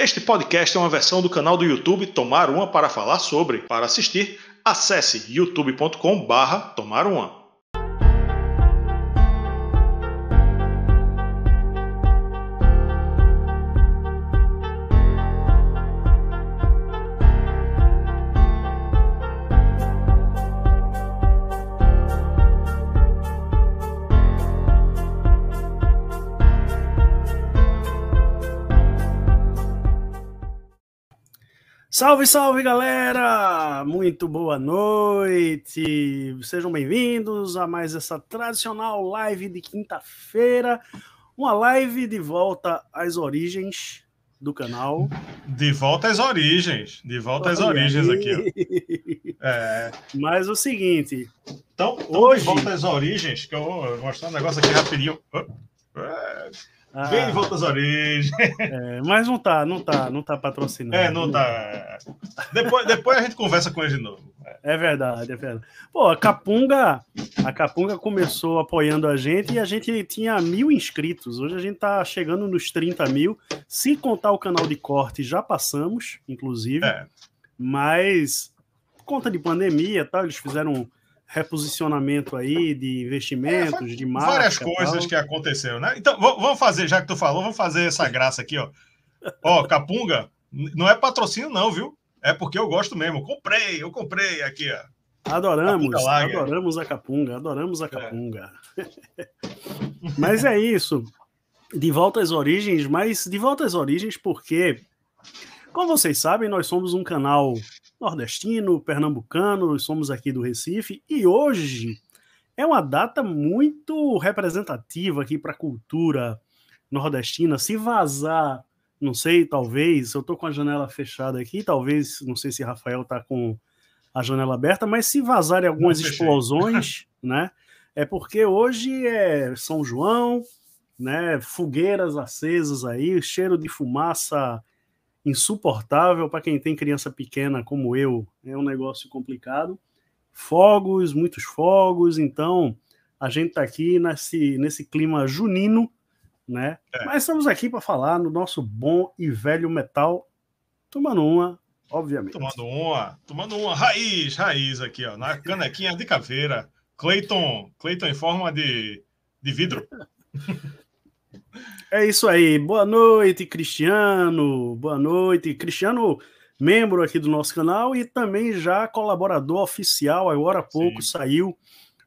Este podcast é uma versão do canal do YouTube Tomar Uma para falar sobre. Para assistir, acesse youtube.com/barra. Salve, salve galera! Muito boa noite! Sejam bem-vindos a mais essa tradicional live de quinta-feira. Uma live de volta às origens do canal. De volta às origens. De volta às origens aqui. É. Mas o seguinte. Então, hoje... de volta às origens, que eu vou mostrar um negócio aqui rapidinho. É. Ah, Bem de volta às origens. É, mas não tá, não tá, não tá patrocinando. É, não tá. Depois, depois a gente conversa com ele de novo. É verdade, é verdade. Pô, a Capunga, a Capunga começou apoiando a gente e a gente tinha mil inscritos. Hoje a gente tá chegando nos 30 mil. Se contar o canal de corte, já passamos, inclusive. É. Mas, conta de pandemia, tal, eles fizeram reposicionamento aí de investimentos, é, de marca. Várias coisas tal. que aconteceram, né? Então, vamos fazer, já que tu falou, vamos fazer essa graça aqui, ó. Ó, Capunga, não é patrocínio, não, viu? É porque eu gosto mesmo. Comprei, eu comprei aqui, ó. Adoramos, adoramos a Capunga, adoramos a é. Capunga. É. mas é isso. De volta às origens, mas de volta às origens porque, como vocês sabem, nós somos um canal nordestino, pernambucano, somos aqui do Recife e hoje é uma data muito representativa aqui para a cultura nordestina. Se vazar, não sei, talvez, eu estou com a janela fechada aqui, talvez, não sei se Rafael está com a janela aberta, mas se vazarem algumas explosões, né? É porque hoje é São João, né? Fogueiras acesas aí, cheiro de fumaça insuportável para quem tem criança pequena como eu, é um negócio complicado. Fogos, muitos fogos, então a gente está aqui nesse, nesse clima junino, né? É. Mas estamos aqui para falar no nosso bom e velho metal, tomando uma, obviamente. Tomando uma, tomando uma raiz, raiz aqui, ó, na canequinha de caveira. Cleiton, Cleiton em forma de, de vidro. É isso aí. Boa noite, Cristiano. Boa noite. Cristiano, membro aqui do nosso canal e também já colaborador oficial. Agora há pouco Sim. saiu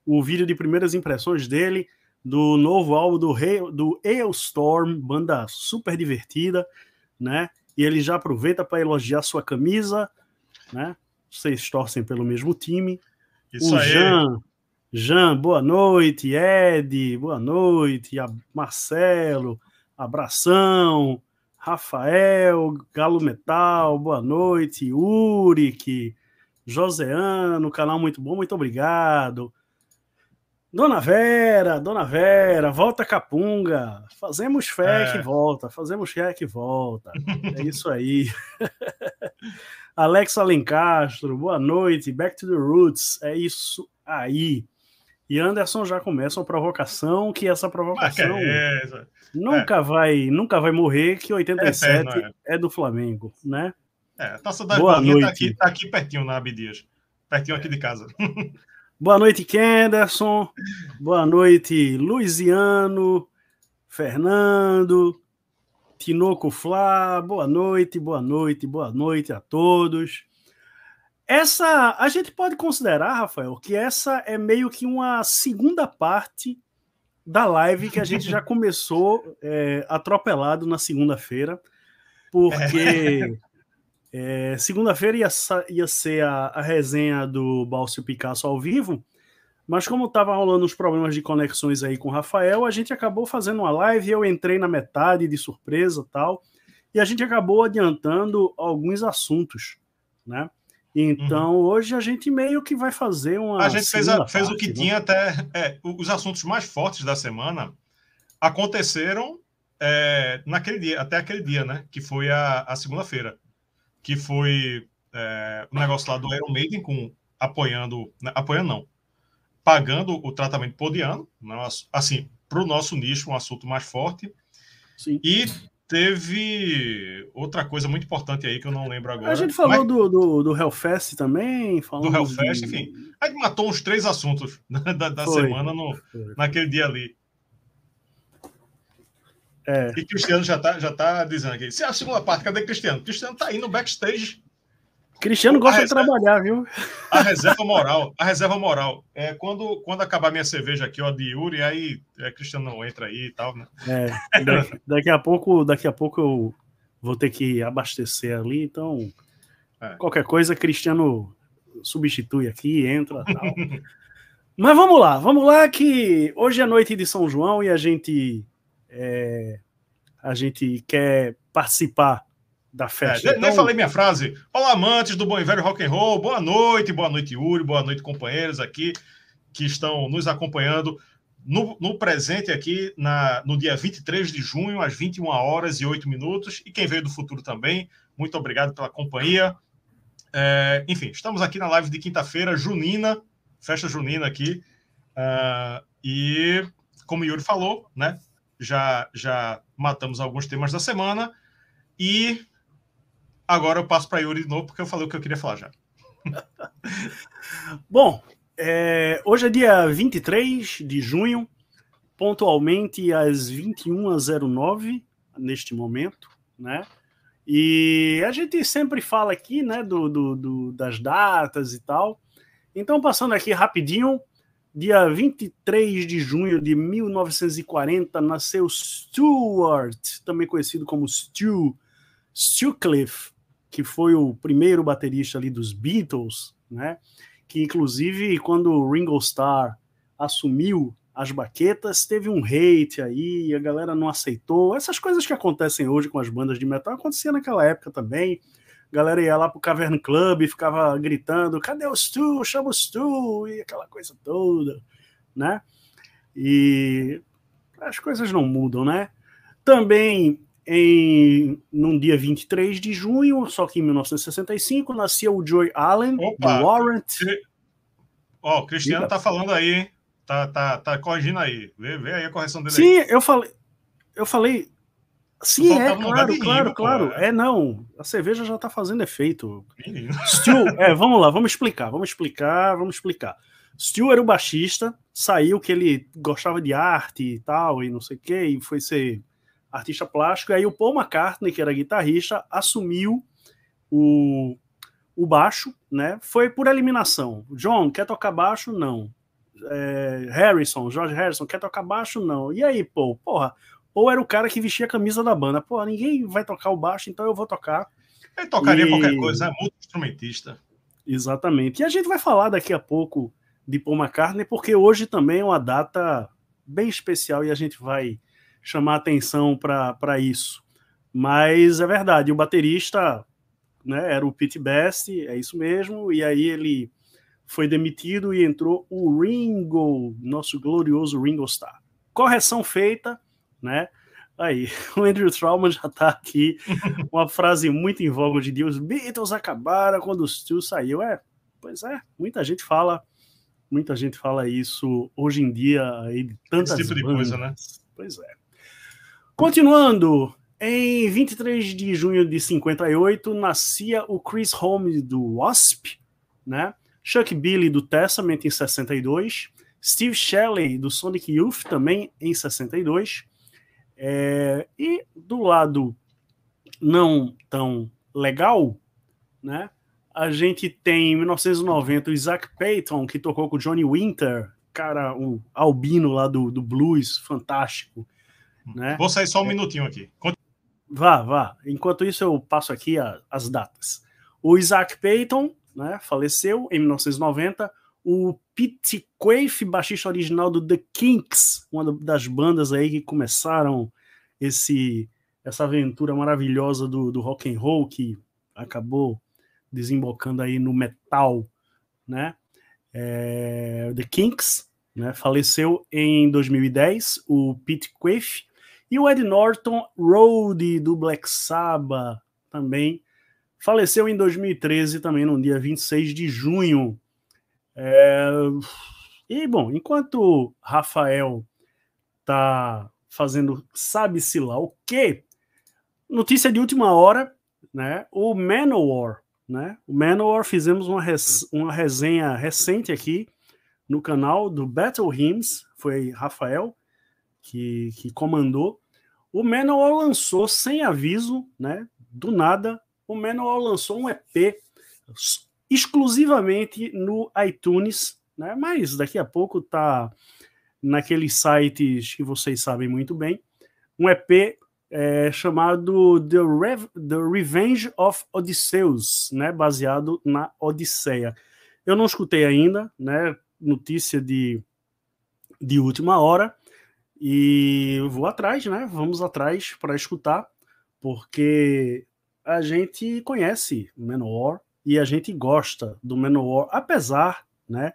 o vídeo de primeiras impressões dele do novo álbum do, Hail, do Hailstorm, banda super divertida, né? E ele já aproveita para elogiar sua camisa, né? Vocês torcem pelo mesmo time. Isso o aí. Jean, Jean, boa noite. Ed, boa noite. Marcelo, abração. Rafael, Galo Metal, boa noite. Uric, Joseano, canal muito bom, muito obrigado. Dona Vera, Dona Vera, volta Capunga. Fazemos fé é. que volta, fazemos fé que volta. É isso aí. Alex Alencastro, boa noite. Back to the Roots. É isso aí. E Anderson já começa uma provocação que essa provocação é nunca é. vai nunca vai morrer que 87 é, é, é do Flamengo, né? É, a Taça da Boa noite. Tá aqui, tá aqui pertinho na Abdias. Pertinho aqui de casa. Boa noite, Kenderson. Boa noite, Luiziano, Fernando, Tinoco Flá. Boa noite, boa noite, boa noite a todos. Essa a gente pode considerar, Rafael, que essa é meio que uma segunda parte da live que a gente já começou é, atropelado na segunda-feira, porque é, segunda-feira ia, ia ser a, a resenha do Balcio Picasso ao vivo, mas como estava rolando uns problemas de conexões aí com o Rafael, a gente acabou fazendo uma live, eu entrei na metade de surpresa tal, e a gente acabou adiantando alguns assuntos, né? Então, uhum. hoje a gente meio que vai fazer uma. A gente fez, a, fez parte, o que né? tinha até. É, os assuntos mais fortes da semana aconteceram é, naquele dia, até aquele dia, né? Que foi a, a segunda-feira. Que foi é, o negócio lá do Iron Maiden com, apoiando. Né, apoiando, não. Pagando o tratamento podiano. Assim, para o nosso nicho, um assunto mais forte. Sim. E teve outra coisa muito importante aí que eu não lembro agora. A gente falou Mas... do, do, do Hellfest também. Do Hellfest, de... enfim. A gente matou uns três assuntos da, da semana no, naquele dia ali. É. E Cristiano já tá, já tá dizendo aqui. Se é a segunda parte, cadê Cristiano? Cristiano tá aí no backstage Cristiano gosta reserva, de trabalhar, viu? A reserva moral, a reserva moral. É quando, quando acabar minha cerveja aqui, ó, de Yuri, aí é, Cristiano não entra aí e tal, né? É, daqui, daqui, a pouco, daqui a pouco eu vou ter que abastecer ali, então é. qualquer coisa, Cristiano substitui aqui, entra tal. Mas vamos lá, vamos lá que hoje é noite de São João e a gente é, a gente quer participar da festa. É, então... Nem falei minha frase. Olá, amantes do bom e velho rock and roll. Boa noite, boa noite, Yuri. Boa noite, companheiros aqui que estão nos acompanhando no, no presente aqui, na, no dia 23 de junho, às 21 horas e 8 minutos. E quem veio do futuro também, muito obrigado pela companhia. É, enfim, estamos aqui na live de quinta-feira, junina, festa junina aqui. Uh, e, como o Yuri falou, né, já, já matamos alguns temas da semana. E Agora eu passo para Yuri de novo, porque eu falei o que eu queria falar já. Bom, é, hoje é dia 23 de junho, pontualmente às 21h09, neste momento, né? E a gente sempre fala aqui, né, do, do, do, das datas e tal. Então, passando aqui rapidinho, dia 23 de junho de 1940, nasceu Stuart, também conhecido como Stu, Cliff que foi o primeiro baterista ali dos Beatles, né? Que inclusive quando o Ringo Starr assumiu as baquetas, teve um hate aí, a galera não aceitou. Essas coisas que acontecem hoje com as bandas de metal acontecia naquela época também. A galera ia lá pro Cavern Club e ficava gritando: cadê o Stu? Chama o Stu! E aquela coisa toda, né? E as coisas não mudam, né? Também em num dia 23 de junho, só que em 1965, nascia o Joy Allen, Opa, Warrant. Ó, oh, o Cristiano Diga. tá falando aí? Tá, tá, tá corrigindo aí. Vê, vê aí a correção dele. Sim, aí. eu falei. Eu falei. Sim, é, claro, claro, claro. É. é, não. A cerveja já tá fazendo efeito. Stu, é, vamos lá, vamos explicar, vamos explicar, vamos explicar. Stu era o baixista, saiu que ele gostava de arte e tal, e não sei o que, e foi ser artista plástico, e aí o Paul McCartney, que era guitarrista, assumiu o, o baixo, né? Foi por eliminação. John, quer tocar baixo? Não. É, Harrison, George Harrison, quer tocar baixo? Não. E aí, Paul? Porra, Paul era o cara que vestia a camisa da banda. Porra, ninguém vai tocar o baixo, então eu vou tocar. Ele tocaria e... qualquer coisa, é muito instrumentista. Exatamente. E a gente vai falar daqui a pouco de Paul McCartney, porque hoje também é uma data bem especial e a gente vai chamar atenção para isso. Mas é verdade, o baterista né, era o Pete Best, é isso mesmo, e aí ele foi demitido e entrou o Ringo, nosso glorioso Ringo Starr. Correção feita, né? Aí, o Andrew Trauman já está aqui, uma frase muito em voga de Deus, Beatles acabaram quando o Stu saiu. É, pois é, muita gente fala, muita gente fala isso hoje em dia aí de tantas Esse tipo de coisa, né? Pois é. Continuando, em 23 de junho de 58 nascia o Chris Holmes do Wasp, né? Chuck Billy do Testament em 62, Steve Shelley do Sonic Youth também em 62, é, e do lado não tão legal, né? A gente tem em 1990 o Isaac Payton, que tocou com o Johnny Winter, cara, um albino lá do, do blues, fantástico. Né? Vou sair só um minutinho aqui. Vá, vá. Enquanto isso, eu passo aqui a, as datas. O Isaac Payton né, faleceu em 1990. O Pete Quaife, baixista original do The Kinks, uma das bandas aí que começaram esse essa aventura maravilhosa do, do rock and roll que acabou desembocando aí no metal, né? É, The Kinks, né? Faleceu em 2010 o Pete Quaife e o Ed Norton, Road do Black Sabbath, também faleceu em 2013, também no dia 26 de junho. É... E, bom, enquanto Rafael tá fazendo sabe-se lá o quê, notícia de última hora, né? O Manowar, né? O Manowar fizemos uma, res, uma resenha recente aqui no canal do Battle Hymns, foi Rafael que, que comandou. O Manowar lançou sem aviso, né? Do nada, o Manowar lançou um EP exclusivamente no iTunes, né? Mas daqui a pouco tá naqueles sites que vocês sabem muito bem. Um EP é, chamado The, The Revenge of Odysseus, né? Baseado na Odisseia. Eu não escutei ainda, né? Notícia de, de última hora. E vou atrás, né? Vamos atrás para escutar, porque a gente conhece o Manowar e a gente gosta do Manowar, apesar, né,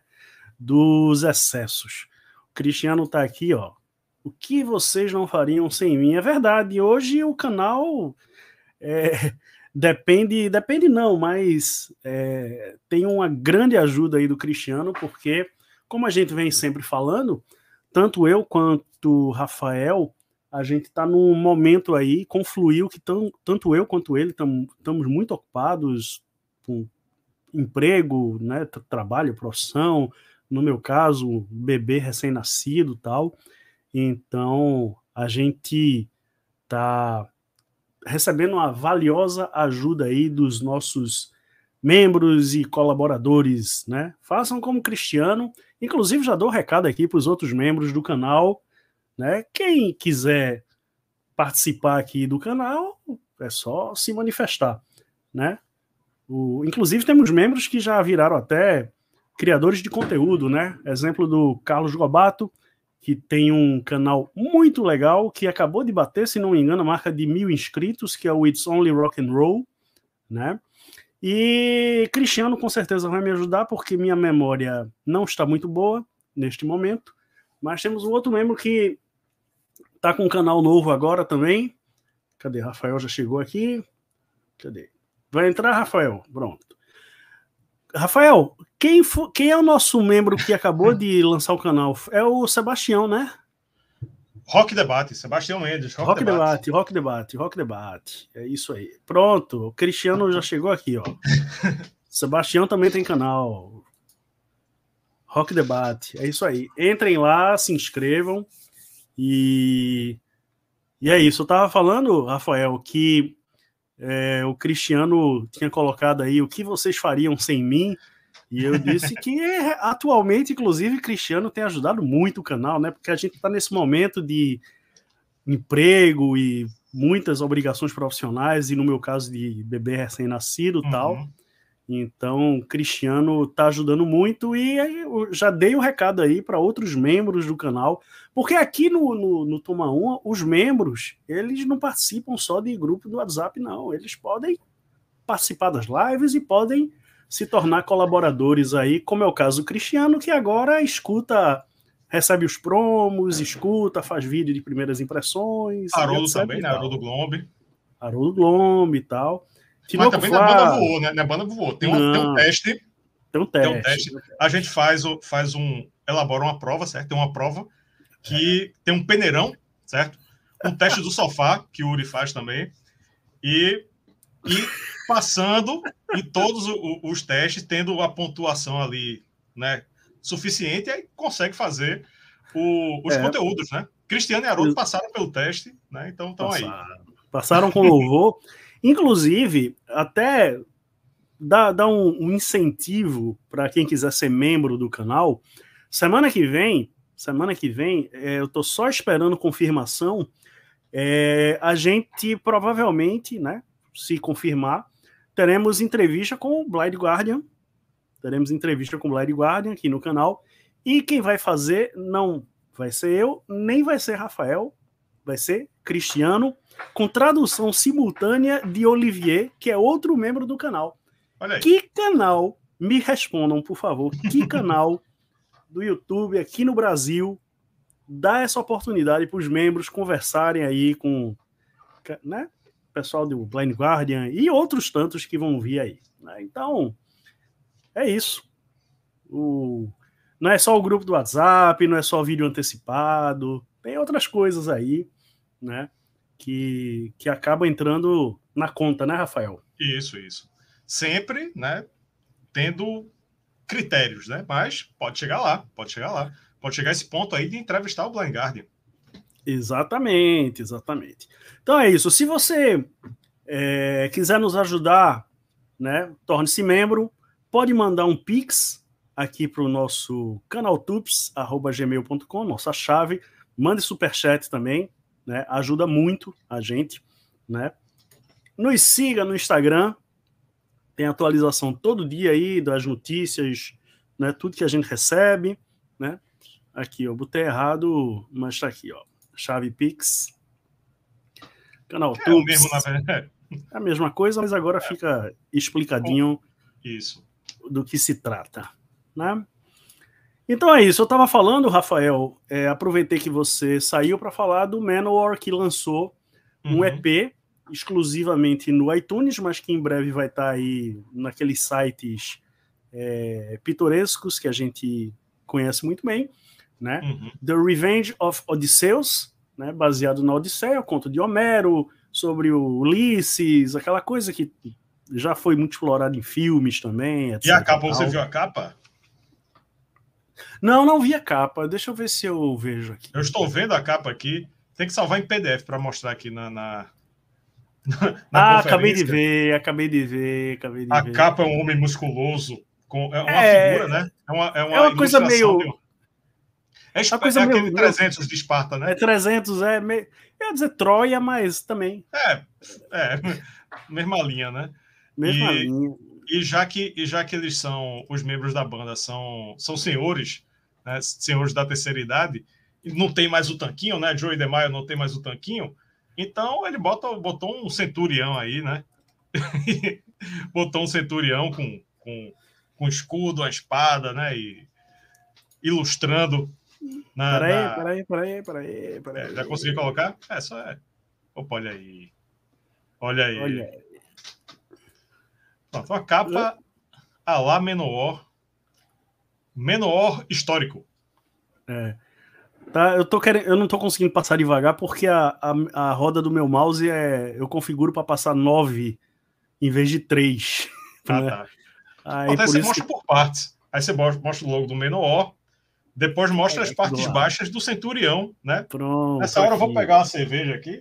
dos excessos. O Cristiano está aqui, ó. O que vocês não fariam sem mim? É verdade. Hoje o canal é, depende, depende não, mas é, tem uma grande ajuda aí do Cristiano, porque como a gente vem sempre falando, tanto eu quanto Rafael, a gente está num momento aí, confluiu que tão, tanto eu quanto ele estamos muito ocupados com emprego, né, trabalho, profissão, no meu caso, bebê recém-nascido tal. Então, a gente está recebendo uma valiosa ajuda aí dos nossos membros e colaboradores, né? Façam como Cristiano, Inclusive, já dou um recado aqui para os outros membros do canal. Né? Quem quiser participar aqui do canal, é só se manifestar. Né? O, inclusive, temos membros que já viraram até criadores de conteúdo. Né? Exemplo do Carlos Gobato, que tem um canal muito legal, que acabou de bater, se não me engano, a marca de mil inscritos, que é o It's Only Rock and Roll. Né? E Cristiano com certeza vai me ajudar, porque minha memória não está muito boa neste momento. Mas temos um outro membro que está com um canal novo agora também. Cadê? Rafael já chegou aqui. Cadê? Vai entrar, Rafael? Pronto. Rafael, quem, for, quem é o nosso membro que acabou de lançar o canal? É o Sebastião, né? Rock Debate, Sebastião Mendes. Rock, rock debate. debate. Rock Debate, Rock Debate. É isso aí. Pronto, o Cristiano já chegou aqui, ó. Sebastião também tem canal. Rock Debate, é isso aí. Entrem lá, se inscrevam. E, e é isso. Eu tava falando, Rafael, que é, o Cristiano tinha colocado aí o que vocês fariam sem mim. E eu disse que atualmente, inclusive, Cristiano tem ajudado muito o canal, né? Porque a gente está nesse momento de emprego e muitas obrigações profissionais, e no meu caso de bebê recém-nascido e uhum. tal. Então, Cristiano está ajudando muito e já dei o um recado aí para outros membros do canal, porque aqui no, no, no Toma 1, os membros, eles não participam só de grupo do WhatsApp, não. Eles podem participar das lives e podem se tornar colaboradores aí, como é o caso do Cristiano, que agora escuta, recebe os promos, escuta, faz vídeo de primeiras impressões. Haroldo também, né? Haroldo Glombe. Haroldo Glombe e tal. Mas também na banda voou, né? Na banda voou. Tem, um, tem um teste. Tem um teste. Tem um teste. A gente faz, faz um. elabora uma prova, certo? Tem uma prova que é. tem um peneirão, certo? Um teste do sofá, que o Uri faz também. E, e passando em todos os testes, tendo a pontuação ali, né, suficiente, aí consegue fazer o, os é. conteúdos, né? Cristiano e Haroldo passaram pelo teste, né? Então estão aí. Passaram com louvor. Inclusive, até dá um, um incentivo para quem quiser ser membro do canal. Semana que vem, semana que vem, é, eu tô só esperando confirmação. É, a gente provavelmente, né, se confirmar, teremos entrevista com o Blind Guardian. Teremos entrevista com o Blind Guardian aqui no canal. E quem vai fazer não vai ser eu, nem vai ser Rafael, vai ser Cristiano, com tradução simultânea de Olivier, que é outro membro do canal. Que canal, me respondam, por favor, que canal do YouTube aqui no Brasil dá essa oportunidade para os membros conversarem aí com né, pessoal do Blind Guardian e outros tantos que vão vir aí. Né? Então, é isso. O... Não é só o grupo do WhatsApp, não é só vídeo antecipado, tem outras coisas aí, né? que, que acaba entrando na conta, né, Rafael? Isso, isso. Sempre, né, tendo critérios, né? Mas pode chegar lá, pode chegar lá. Pode chegar a esse ponto aí de entrevistar o Blind Guardian. Exatamente, exatamente. Então é isso. Se você é, quiser nos ajudar, né, torne-se membro. Pode mandar um pix aqui para o nosso canaltups@gmail.com, nossa chave. Mande superchat também, né? Ajuda muito a gente, né? Nos siga no Instagram. Tem atualização todo dia aí das notícias, né? Tudo que a gente recebe, né? Aqui, eu botei errado, mas está aqui, ó. Chave Pix. Canal é Tups. Mesmo, na verdade. É a mesma coisa, mas agora é. fica explicadinho isso. do que se trata. Né? Então é isso. Eu estava falando, Rafael, é, aproveitei que você saiu para falar do Manowar que lançou um uhum. EP exclusivamente no iTunes, mas que em breve vai estar tá aí naqueles sites é, pitorescos que a gente conhece muito bem, né? Uhum. The Revenge of Odysseus, né? baseado na Odisseia, conto de Homero, sobre o Ulisses, aquela coisa que já foi muito explorada em filmes também. Etc, e a capa, você viu a capa? Não, não vi a capa. Deixa eu ver se eu vejo aqui. Eu estou vendo a capa aqui. Tem que salvar em PDF para mostrar aqui na. na, na ah, acabei de ver, acabei de ver, acabei de a ver. A capa é um homem musculoso. Com, é uma é... figura, né? É uma, é uma, é uma coisa meio. É, é, coisa é aquele meio... 300 de Esparta, né? É 300, é meio. Eu ia dizer Troia, mas também. É, é mesma linha, né? Mesma e, linha. E já, que, e já que eles são, os membros da banda são, são senhores, né, senhores da terceira idade, não tem mais o tanquinho, né? Joey DeMaio não tem mais o tanquinho, então ele bota, botou um centurião aí, né? botou um centurião com, com, com escudo, a espada, né? E ilustrando na, peraí, na... peraí, peraí, peraí, peraí. É, já consegui colocar? É, só é. Opa, olha aí. Olha aí. Olha aí. Pronto, uma capa a lá Menor. Menor histórico. É. Tá, eu, tô querendo, eu não tô conseguindo passar devagar porque a, a, a roda do meu mouse é. Eu configuro para passar 9 em vez de 3. Ah, né? tá. Aí, Até você mostra que... por partes. Aí você mostra o logo do Menor, depois mostra é, as partes baixas do Centurião, né? Pronto. Nessa hora aqui. eu vou pegar uma cerveja aqui.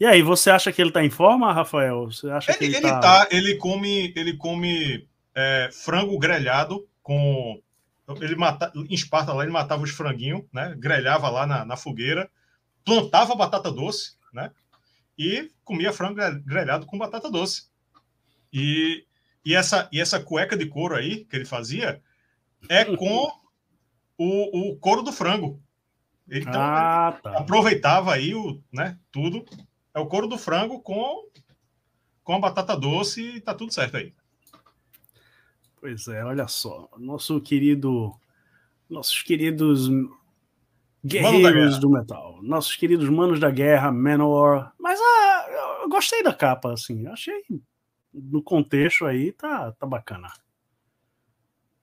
E aí, você acha que ele tá em forma, Rafael? Você acha ele, que ele, ele tá... tá... Ele come, ele come é, frango grelhado com. Ele mata, em Esparta lá, ele matava os franguinhos, né? Grelhava lá na, na fogueira, plantava batata doce, né? E comia frango grelhado com batata doce. E, e, essa, e essa cueca de couro aí que ele fazia é com o, o couro do frango. Então, ah, tá. aproveitava aí o, né, tudo. É o couro do frango com, com a batata doce e tá tudo certo aí. Pois é, olha só. Nosso querido. Nossos queridos guerreiros do metal. Nossos queridos manos da guerra, Manowar. Mas ah, eu gostei da capa, assim. Achei. No contexto aí, tá, tá bacana.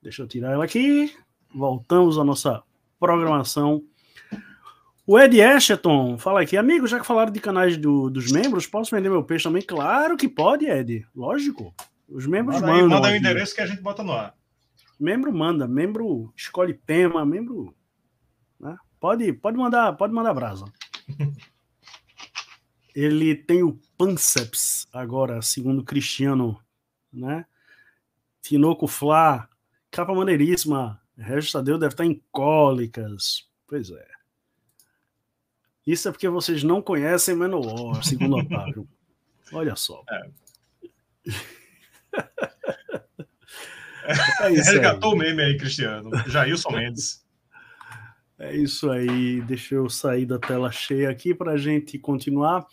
Deixa eu tirar ela aqui. Voltamos à nossa programação. O Ed Ashton fala aqui, amigo, já que falaram de canais do, dos membros, posso vender meu peixe também? Claro que pode, Ed. Lógico. Os membros manda mandam. manda o endereço que a gente bota no ar. Membro manda, membro escolhe tema, membro. Né? Pode, pode mandar, pode mandar brasa. Ele tem o Panceps agora, segundo Cristiano, né? Tinoco Flá, Capa maneiríssima. Regis Tadeu deve estar em cólicas. Pois é. Isso é porque vocês não conhecem Manowar, segundo Otávio. Olha só. É. é Resgatou o meme aí, Cristiano. Jailson Mendes. É isso aí. Deixa eu sair da tela cheia aqui para a gente continuar.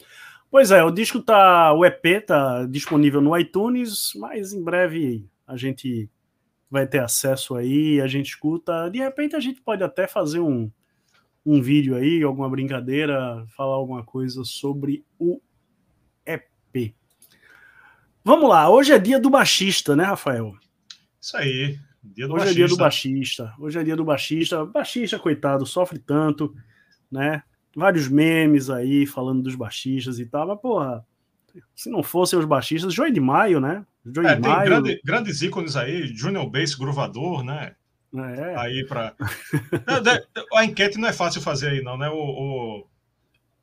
Pois é, o disco tá, o EP tá disponível no iTunes, mas em breve a gente vai ter acesso aí, a gente escuta. De repente a gente pode até fazer um, um vídeo aí, alguma brincadeira, falar alguma coisa sobre o EP. Vamos lá, hoje é dia do baixista, né, Rafael? Isso aí, dia do hoje baixista. é dia do baixista. Hoje é dia do baixista. Baixista, coitado, sofre tanto, né? vários memes aí falando dos baixistas e tal, mas porra, se não fossem os baixistas, Joey de Maio, né? Joey é, de Maio... Grande, grandes ícones aí, Junior Bass, Gruvador, né? É. Aí para a enquete não é fácil fazer aí, não, né? O, o...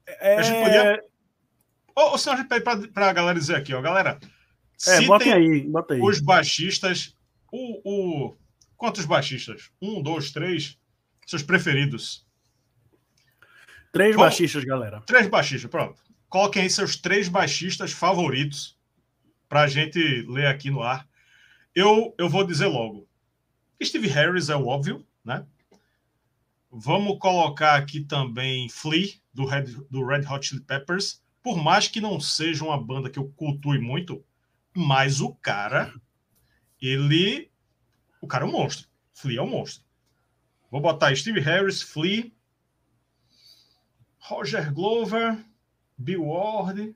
É... A gente podia. Ou, ou senão a gente pede para a galera dizer aqui, ó, galera. É, botem aí, bota aí. Os baixistas, o, o... quantos baixistas? Um, dois, três, seus preferidos. Três Qual... baixistas, galera. Três baixistas, pronto. Coloquem aí seus três baixistas favoritos para a gente ler aqui no ar. Eu, eu vou dizer logo. Steve Harris é o óbvio, né? Vamos colocar aqui também Flea, do Red, do Red Hot Chili Peppers. Por mais que não seja uma banda que eu cultue muito, mas o cara, ele. O cara é um monstro. Flea é um monstro. Vou botar Steve Harris, Flea, Roger Glover, Bill Ward.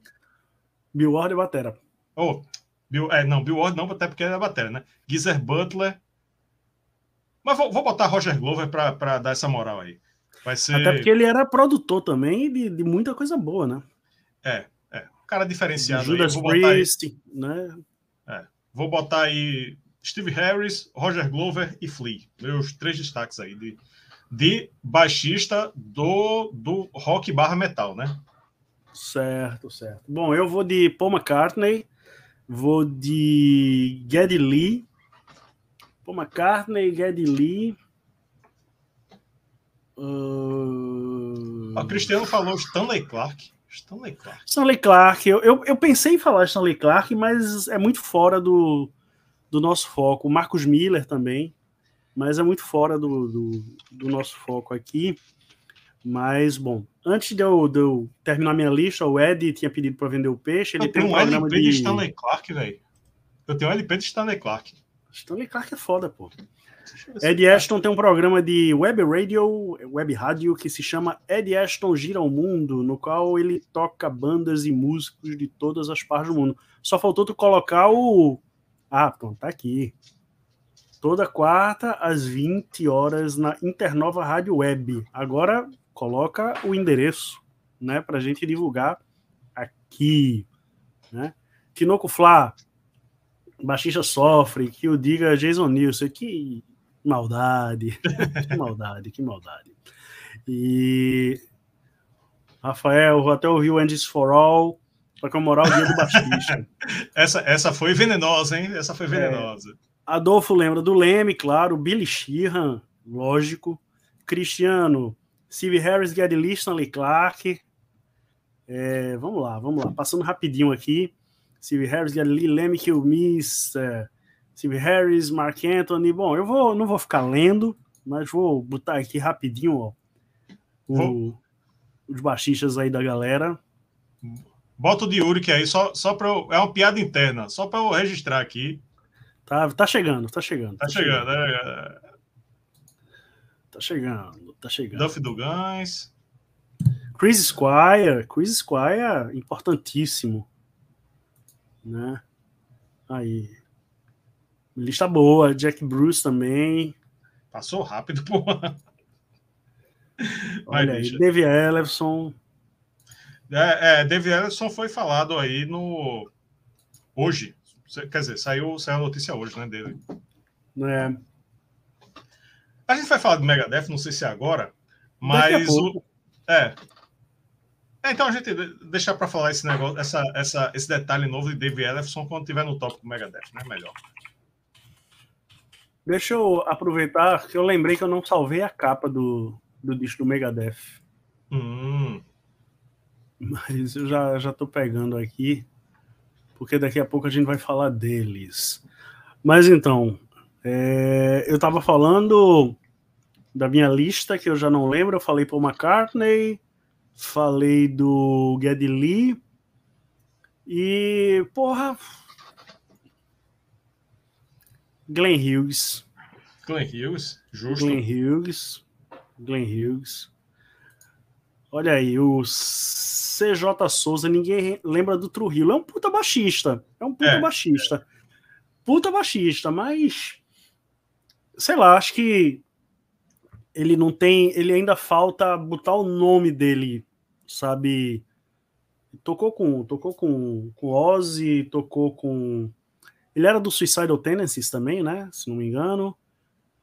Bill Ward é batera. Oh, Bill, é, não, Bill Ward não, até porque é batera, né? Geezer Butler. Mas vou, vou botar Roger Glover para dar essa moral aí. Vai ser... Até porque ele era produtor também de, de muita coisa boa, né? É, cara diferenciado. Judas aí. Vou Priest, aí... né? É. Vou botar aí Steve Harris, Roger Glover e Flea. Meus três destaques aí de, de baixista do, do rock barra metal, né? Certo, certo. Bom, eu vou de Paul McCartney, vou de Geddy Lee, Paul McCartney, Geddy Lee. Uh... O Cristiano falou Stanley Clark. Stanley Clark. Stanley Clark. Eu, eu, eu, pensei em falar Stanley Clark, mas é muito fora do, do nosso foco. O Marcos Miller também, mas é muito fora do, do, do nosso foco aqui. Mas, bom, antes de eu, de eu, terminar minha lista, o Ed tinha pedido para vender o peixe. Ele eu tem um LP de... de Stanley Clark, velho. Eu tenho um LP de Stanley Clark. Stanley Clark é foda, pô. Ed Ashton tem um programa de web radio, web rádio, que se chama Ed Ashton Gira o Mundo, no qual ele toca bandas e músicos de todas as partes do mundo. Só faltou tu colocar o. Ah, pronto, tá aqui. Toda quarta, às 20 horas, na Internova Rádio Web. Agora coloca o endereço, né, para a gente divulgar aqui, né? Tinoco Flá, baixista sofre, que o diga Jason Nilson, que maldade, que maldade, que maldade. E Rafael, vou até ouvir o Endis for All para comemorar o dia do baixista. essa, essa foi venenosa, hein? Essa foi é. venenosa. É, Adolfo lembra do Leme, claro, Billy Sheehan, lógico. Cristiano, Steve Harris, Gary Stanley Clark. É, vamos lá, vamos lá. Passando rapidinho aqui. Steve Harris, Gary Lee, Lemmy Kilmis, é, Steve Harris, Mark Anthony. Bom, eu vou, não vou ficar lendo, mas vou botar aqui rapidinho ó, o, os baixistas aí da galera. Bota o de Uric aí, só, só para É uma piada interna, só para eu registrar aqui. Tá, tá chegando, tá chegando. Tá, tá chegando, chegando. É, é... Tá chegando, tá chegando. Duff do Guns. Chris Squire, Chris Squire, importantíssimo. Né? Aí. Lista boa, Jack Bruce também. Passou rápido, porra. Olha aí, Dave Ellison. É, é, Dave Ellison foi falado aí no. Hoje. Quer dizer, saiu, saiu a notícia hoje, né, dele. É. A gente vai falar do Megadeth, não sei se é agora, mas o, é. é. Então a gente deixar para falar esse negócio, essa, essa, esse detalhe novo de Dave Ellefson quando tiver no tópico Megadeth, né? Melhor. Deixa eu aproveitar que eu lembrei que eu não salvei a capa do, do disco do Megadeth. Hum. Mas eu já, já tô pegando aqui, porque daqui a pouco a gente vai falar deles. Mas então, é, eu estava falando da minha lista, que eu já não lembro. Eu falei Paul McCartney, falei do Geddy Lee. E, porra. Glenn Hughes. Glenn Hughes, justo. Glenn Hughes. Glenn Hughes. Olha aí, o CJ Souza, ninguém lembra do Trujillo. É um puta baixista. É um puta é, baixista. Puta baixista, mas sei lá, acho que ele não tem, ele ainda falta botar o nome dele, sabe? Tocou com, tocou com, com Ozzy, tocou com ele era do Suicidal Tendencies também, né? Se não me engano.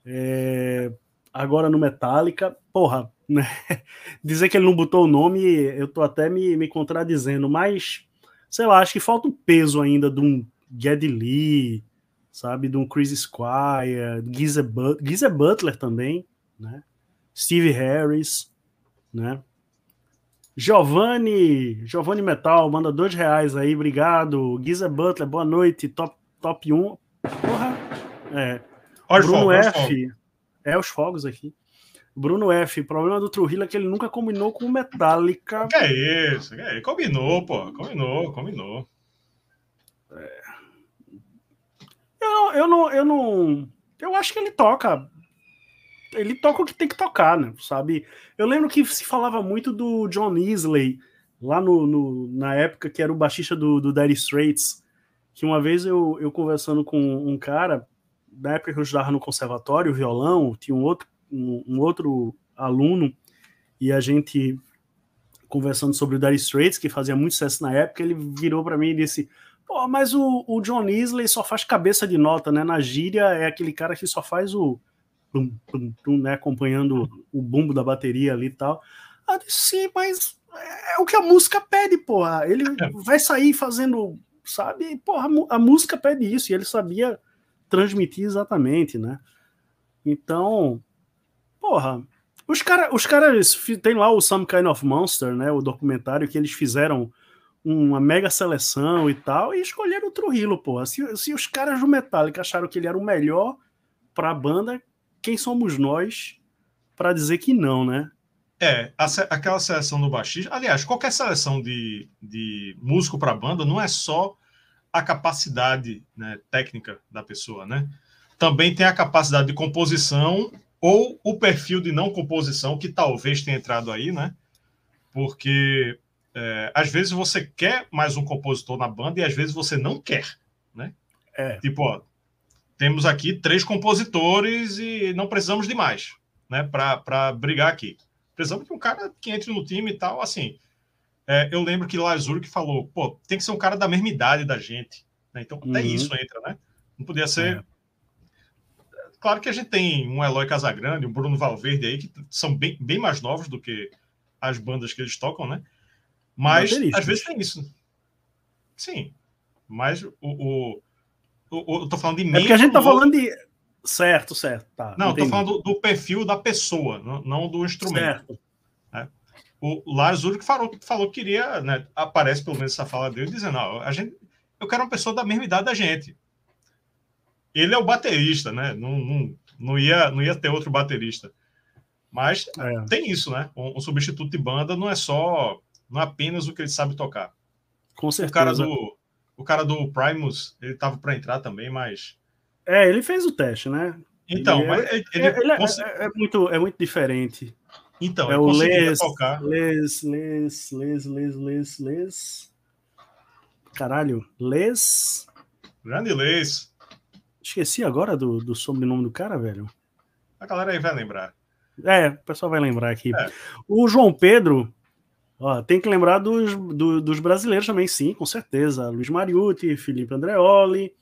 É... Agora no Metallica, porra, né? dizer que ele não botou o nome, eu tô até me, me contradizendo, mas sei lá, acho que falta um peso ainda de um Geddy Lee, sabe, de um Chris Squire, Geezer Butler, Butler também, né? Steve Harris, né? Giovanni, Giovanni Metal, manda dois reais aí, obrigado. Geezer Butler, boa noite, top, top 1. Porra, é. Olha Bruno fogo, F, é os fogos aqui. Bruno F, problema do Trujillo é que ele nunca combinou com Metallica. Que é isso? Que é isso? Combinou, pô, combinou, combinou. É. Eu não, eu não, eu não. Eu acho que ele toca. Ele toca o que tem que tocar, né? Sabe? Eu lembro que se falava muito do John Isley, lá no, no na época que era o baixista do, do Dire Straits, que uma vez eu, eu conversando com um cara, na época que eu estudava no conservatório, violão, tinha um outro, um, um outro aluno, e a gente conversando sobre o Dire Straits, que fazia muito sucesso na época, ele virou para mim e disse: Pô, mas o, o John Isley só faz cabeça de nota, né? Na gíria é aquele cara que só faz o. Né? Acompanhando o bumbo da bateria ali e tal. Eu disse, sim, mas é o que a música pede, porra. Ele é. vai sair fazendo, sabe? Porra, a música pede isso, e ele sabia transmitir exatamente, né? Então, porra, os, cara, os caras tem lá o Some Kind of Monster, né? O documentário que eles fizeram uma mega seleção e tal, e escolheram o Trujillo, porra. Se, se os caras do Metallica acharam que ele era o melhor pra banda, quem somos nós para dizer que não, né? É, a, aquela seleção do baixista. Aliás, qualquer seleção de, de músico para banda não é só a capacidade né, técnica da pessoa, né? Também tem a capacidade de composição ou o perfil de não composição que talvez tenha entrado aí, né? Porque é, às vezes você quer mais um compositor na banda e às vezes você não quer, né? É. Tipo, ó, temos aqui três compositores e não precisamos de mais, né? Para brigar aqui. Precisamos de um cara que entre no time e tal, assim. É, eu lembro que Lazur que falou, pô, tem que ser um cara da mesma idade da gente, né? Então até uhum. isso entra, né? Não podia ser. É. Claro que a gente tem um Eloy Casagrande, um Bruno Valverde aí, que são bem, bem mais novos do que as bandas que eles tocam, né? Mas às vezes tem isso. Sim. Mas o, o, o, eu tô falando de É porque a gente tá falando de. Certo, certo. Tá, não, tô falando do, do, perfil da pessoa, não, do instrumento. Certo. Né? O Lars Ulrich falou, falou que queria, né, aparece pelo menos essa fala dele, dizendo: não, a gente, eu quero uma pessoa da mesma idade da gente. Ele é o baterista, né? Não, não, não, ia, não ia ter outro baterista. Mas é. tem isso, né? Um, um substituto de banda não é só não é apenas o que ele sabe tocar. Com certeza. O cara do, o cara do Primus, ele tava para entrar também, mas. É, ele fez o teste, né? Então, ele, mas ele, ele, ele cons... é, é, muito, é muito diferente. Então, é o Les. Les, Les, Les, Les, Les, Les. Caralho, Les. Grande Les. Esqueci agora do, do sobrenome do cara, velho. A galera aí vai lembrar. É, o pessoal vai lembrar aqui. É. O João Pedro, Ó, tem que lembrar dos, do, dos brasileiros também, sim, com certeza. Luiz Mariucci, Felipe Andreoli.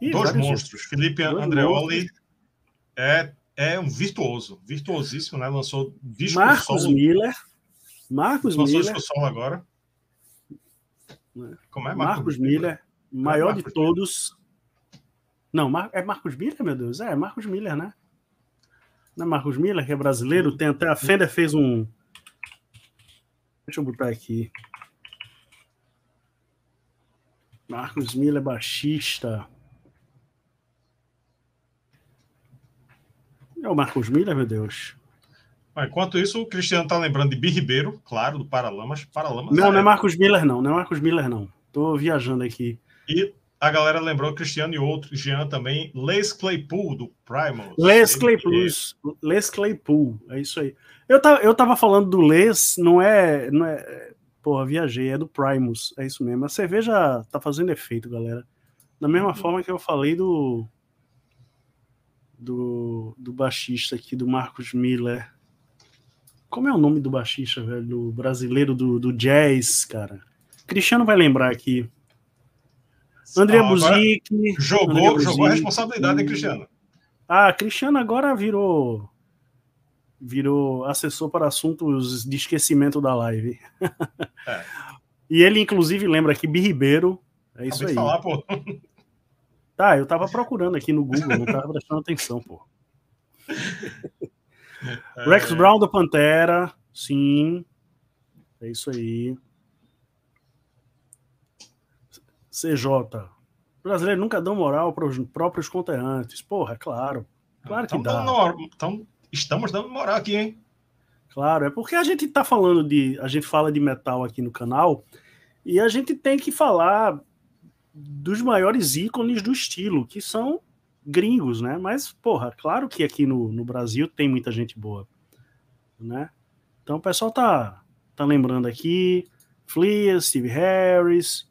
Dois monstros. Felipe Dois Andreoli monstros. É, é um virtuoso, virtuosíssimo, né? Lançou disco Marcos solo. Miller. Marcos Lançou Miller. disco solo agora. Como é Marcos, Marcos Miller? Miller maior é Marcos de todos. Não, é Marcos Miller, meu Deus? É, Marcos Miller, né? Não é Marcos Miller, que é brasileiro? Tem até a Fender fez um, Deixa eu botar aqui. Marcos Miller, baixista. É o Marcos Miller, meu Deus. Enquanto isso, o Cristiano tá lembrando de Bi Ribeiro, claro, do Paralamas. Paralamas não, é... não é Marcos Miller, não. Não é Marcos Miller, não. Tô viajando aqui. E a galera lembrou Cristiano e outro, Jean também, Les Claypool, do Primal. Les Claypool, Les Claypool, é isso aí. Eu tava, eu tava falando do Les, não é, não é. Porra, viajei, é do Primus, é isso mesmo. A cerveja tá fazendo efeito, galera. Da mesma forma que eu falei do. Do, do baixista aqui, do Marcos Miller. Como é o nome do baixista, velho? Do brasileiro do, do jazz, cara. Cristiano vai lembrar aqui. André ah, Buzik. Jogou, André jogou a responsabilidade, hein, Cristiano? Ah, Cristiano agora virou virou assessor para assuntos de esquecimento da live. É. e ele, inclusive, lembra aqui Bi Ribeiro. É isso Acabei aí. Falar, pô. Tá, eu tava procurando aqui no Google, não tava prestando atenção, pô. É... Rex Brown do Pantera, sim. É isso aí. CJ. Brasileiro nunca dão moral para os próprios conterrâneos. Porra, é claro. Claro que dá. Então, estamos dando moral aqui, hein? Claro, é porque a gente tá falando de. A gente fala de metal aqui no canal e a gente tem que falar dos maiores ícones do estilo, que são gringos, né? Mas, porra, claro que aqui no, no Brasil tem muita gente boa, né? Então o pessoal tá, tá lembrando aqui, Flea, Steve Harris,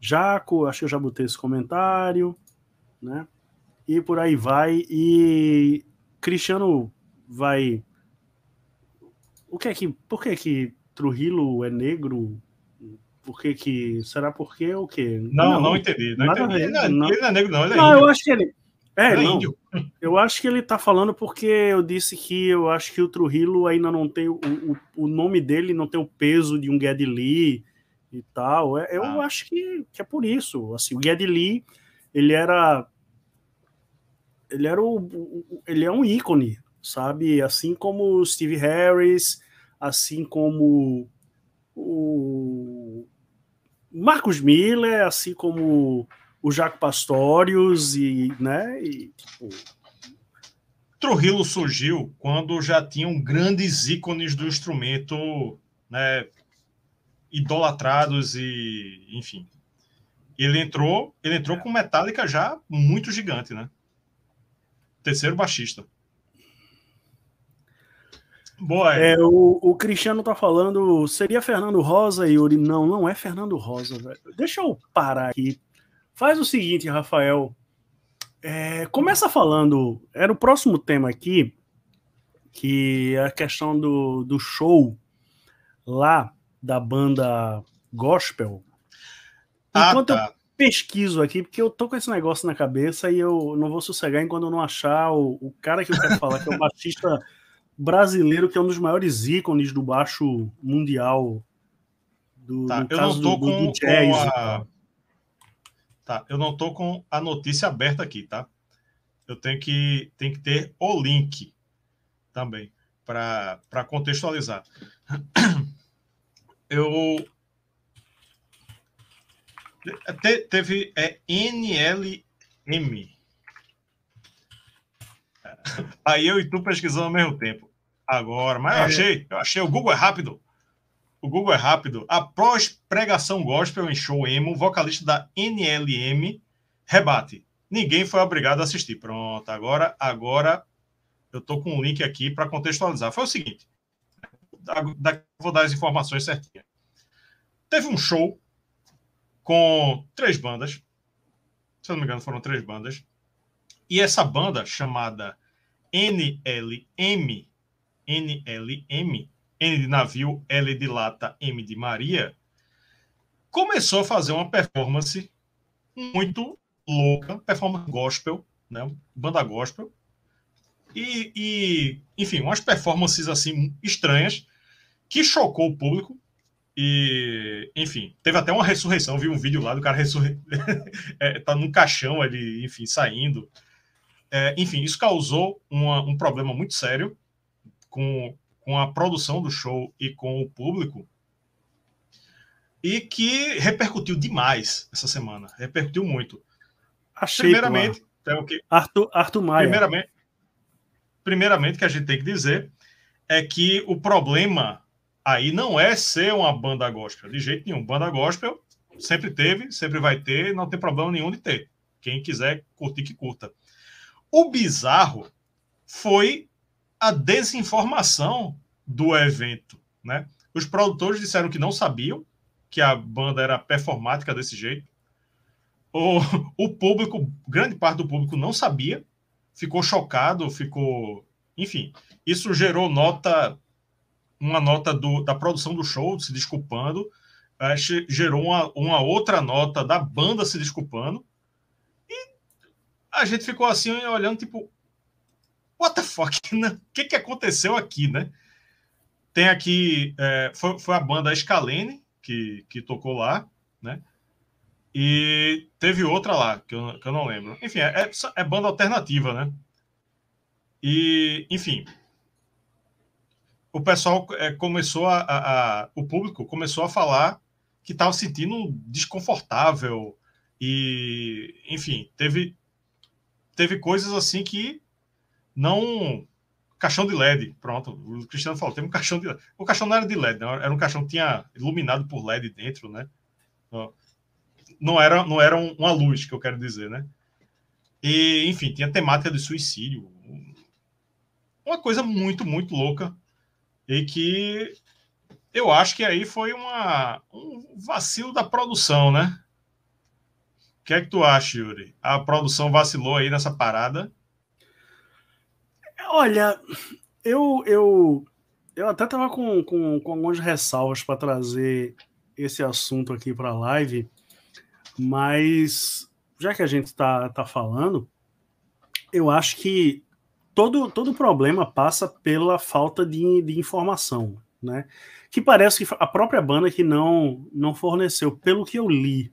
Jaco, acho que eu já botei esse comentário, né? E por aí vai. E Cristiano vai. O que é que. Por que que Trujillo é negro? Por que que. Será por quê ou o quê? Não, não, não entendi. Não entendi. Ele, não, é, não. ele não é negro, não. Ele é não, índio. eu acho que ele. É, ele é índio. Eu acho que ele tá falando porque eu disse que eu acho que o Trujillo ainda não tem o, o, o nome dele, não tem o peso de um Geddy Lee e tal. É, eu ah. acho que, que é por isso. Assim, o Geddy Lee, ele era ele era o, ele é um ícone sabe? Assim como o Steve Harris, assim como o Marcos Miller, assim como o Jaco Pastorius e, né, e, tipo... Trujillo surgiu quando já tinham grandes ícones do instrumento, né, idolatrados e, enfim. Ele entrou, ele entrou com Metallica já muito gigante, né? Terceiro baixista. Boa. É, o, o Cristiano tá falando, seria Fernando Rosa, Yuri? Não, não é Fernando Rosa, velho. Deixa eu parar aqui. Faz o seguinte, Rafael. É, começa falando. Era o próximo tema aqui, que é a questão do, do show lá da banda Gospel. Ah, enquanto ah, tá. eu pesquiso aqui, porque eu tô com esse negócio na cabeça e eu não vou sossegar enquanto eu não achar o, o cara que eu quero falar, que é o baixista brasileiro que é um dos maiores ícones do baixo mundial. Do, tá, eu não tô do, com, do jazz, com a... Tá, eu não tô com a notícia aberta aqui, tá? Eu tenho que, tenho que ter o link também para contextualizar. Eu te, teve é NLM Aí eu e tu pesquisando ao mesmo tempo. Agora, mas eu é. achei, eu achei. O Google é rápido. O Google é rápido. Após pregação gospel em show emo, vocalista da NLM rebate. Ninguém foi obrigado a assistir. Pronto, agora, agora eu tô com um link aqui para contextualizar. Foi o seguinte: daqui vou dar as informações certinhas. Teve um show com três bandas. Se eu não me engano, foram três bandas. E essa banda chamada NLM, NLM, N de navio, L de lata, M de Maria, começou a fazer uma performance muito louca, performance gospel, né? Banda gospel. E, e, enfim, umas performances assim estranhas que chocou o público. E, enfim, teve até uma ressurreição. Vi um vídeo lá do cara ressurre... é, tá num caixão ali, enfim, saindo. É, enfim, isso causou uma, um problema muito sério com, com a produção do show e com o público, e que repercutiu demais essa semana. Repercutiu muito. Achei, primeiramente, é o que, Arthur, Arthur Maia. Primeiramente, primeiramente, que a gente tem que dizer é que o problema aí não é ser uma banda gospel, de jeito nenhum. Banda gospel sempre teve, sempre vai ter, não tem problema nenhum de ter. Quem quiser curtir, que curta. O bizarro foi a desinformação do evento, né? Os produtores disseram que não sabiam que a banda era performática desse jeito. O, o público, grande parte do público não sabia, ficou chocado, ficou. Enfim, isso gerou nota uma nota do, da produção do show se desculpando, é, gerou uma, uma outra nota da banda se desculpando, e a gente ficou assim olhando, tipo, what the fuck? O que, que aconteceu aqui, né? Tem aqui, é, foi, foi a banda Scalene que, que tocou lá, né? E teve outra lá, que eu, que eu não lembro. Enfim, é, é banda alternativa, né? E, enfim, o pessoal é, começou a, a, a, O público começou a falar que estava sentindo desconfortável. E, enfim, teve, teve coisas assim que não. Caixão de LED, pronto. O Cristiano falou: tem um caixão de LED. O caixão não era de LED, não, era um caixão que tinha iluminado por LED dentro, né? Não era, não era uma luz, que eu quero dizer, né? E, enfim, tinha temática de suicídio. Uma coisa muito, muito louca. E que eu acho que aí foi uma, um vacilo da produção, né? O que é que tu acha, Yuri? A produção vacilou aí nessa parada? Olha, eu, eu, eu até estava com, com, com algumas ressalvas para trazer esse assunto aqui para a live, mas já que a gente está tá falando, eu acho que todo, todo problema passa pela falta de, de informação, né? Que parece que a própria banda que não, não forneceu, pelo que eu li,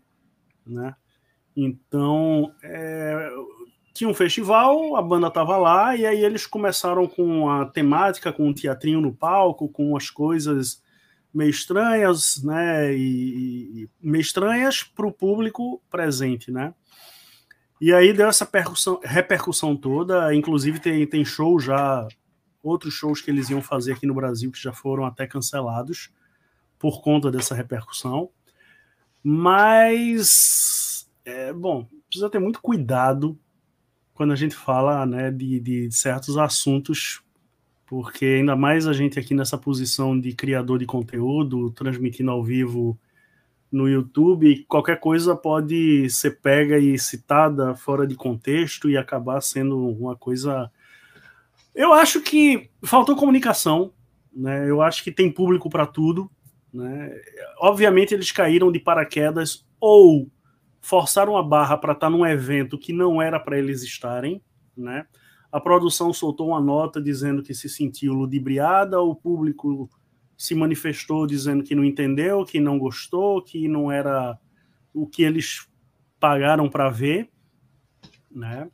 né? Então, é, tinha um festival, a banda estava lá, e aí eles começaram com a temática, com um teatrinho no palco, com umas coisas meio estranhas, né? E, e meio estranhas para o público presente, né? E aí deu essa repercussão toda, inclusive tem, tem show já, outros shows que eles iam fazer aqui no Brasil que já foram até cancelados por conta dessa repercussão. Mas, é, bom, precisa ter muito cuidado quando a gente fala né, de, de certos assuntos, porque ainda mais a gente aqui nessa posição de criador de conteúdo, transmitindo ao vivo no YouTube, qualquer coisa pode ser pega e citada fora de contexto e acabar sendo uma coisa. Eu acho que faltou comunicação, né? Eu acho que tem público para tudo, né? Obviamente eles caíram de paraquedas ou forçaram a barra para estar tá num evento que não era para eles estarem, né? A produção soltou uma nota dizendo que se sentiu ludibriada, o público se manifestou dizendo que não entendeu, que não gostou, que não era o que eles pagaram para ver, né?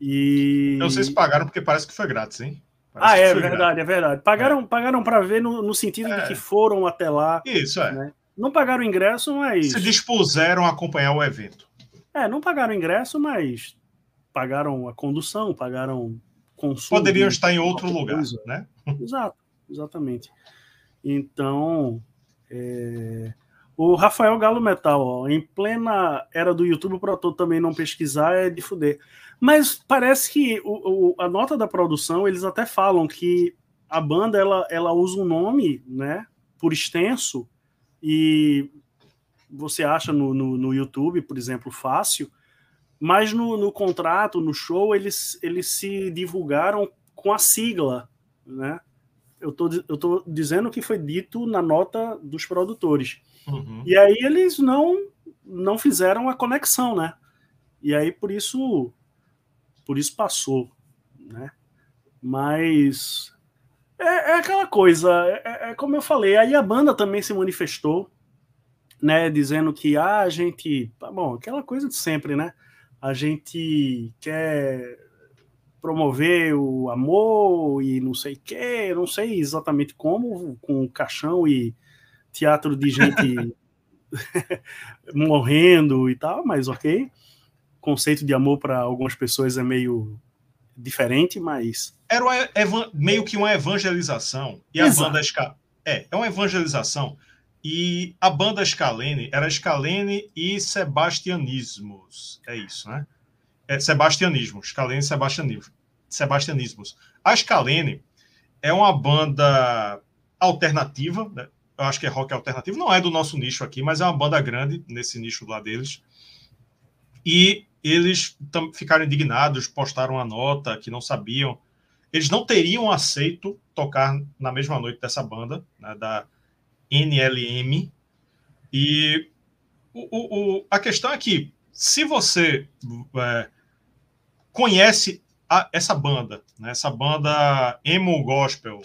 E não sei se pagaram porque parece que foi grátis, hein? Parece ah, é verdade, grátis. é verdade. Pagaram, é. pagaram para ver no, no sentido é. de que foram até lá. Isso é. Né? Não pagaram ingresso, mas. Se dispuseram a acompanhar o evento. É, não pagaram ingresso, mas pagaram a condução, pagaram consumo. Poderiam estar em outro lugar, coisa. né? Exato, exatamente. Então, é... o Rafael Galo Metal, ó, em plena era do YouTube, para tu também não pesquisar é de fuder. Mas parece que o, o, a nota da produção, eles até falam que a banda ela, ela usa um nome, né, por extenso, e você acha no, no, no YouTube, por exemplo, fácil, mas no, no, contrato, no show, eles, eles se divulgaram com a sigla, né? Eu tô, eu tô dizendo que foi dito na nota dos produtores. Uhum. E aí eles não não fizeram a conexão, né? E aí por isso por isso passou, né? Mas é, é aquela coisa, é, é, é, como eu falei, aí a banda também se manifestou, né, dizendo que ah, a gente, tá bom, aquela coisa de sempre, né? A gente quer promover o amor e não sei o que, não sei exatamente como, com caixão e teatro de gente morrendo e tal, mas ok. conceito de amor para algumas pessoas é meio diferente, mas. Era meio que uma evangelização. E Exato. a banda Ska... É, é uma evangelização. E a banda Scalene era Scalene e Sebastianismos. É isso, né? É Sebastianismo. Scalene e Sebastianismo. Sebastianismos. A Scalene é uma banda alternativa, né? eu acho que é rock alternativo, não é do nosso nicho aqui, mas é uma banda grande nesse nicho lá deles. E eles ficaram indignados, postaram uma nota que não sabiam. eles não teriam aceito tocar na mesma noite dessa banda, né, da NLM. E o, o, a questão é que, se você é, conhece a, essa banda, né, essa banda emo gospel,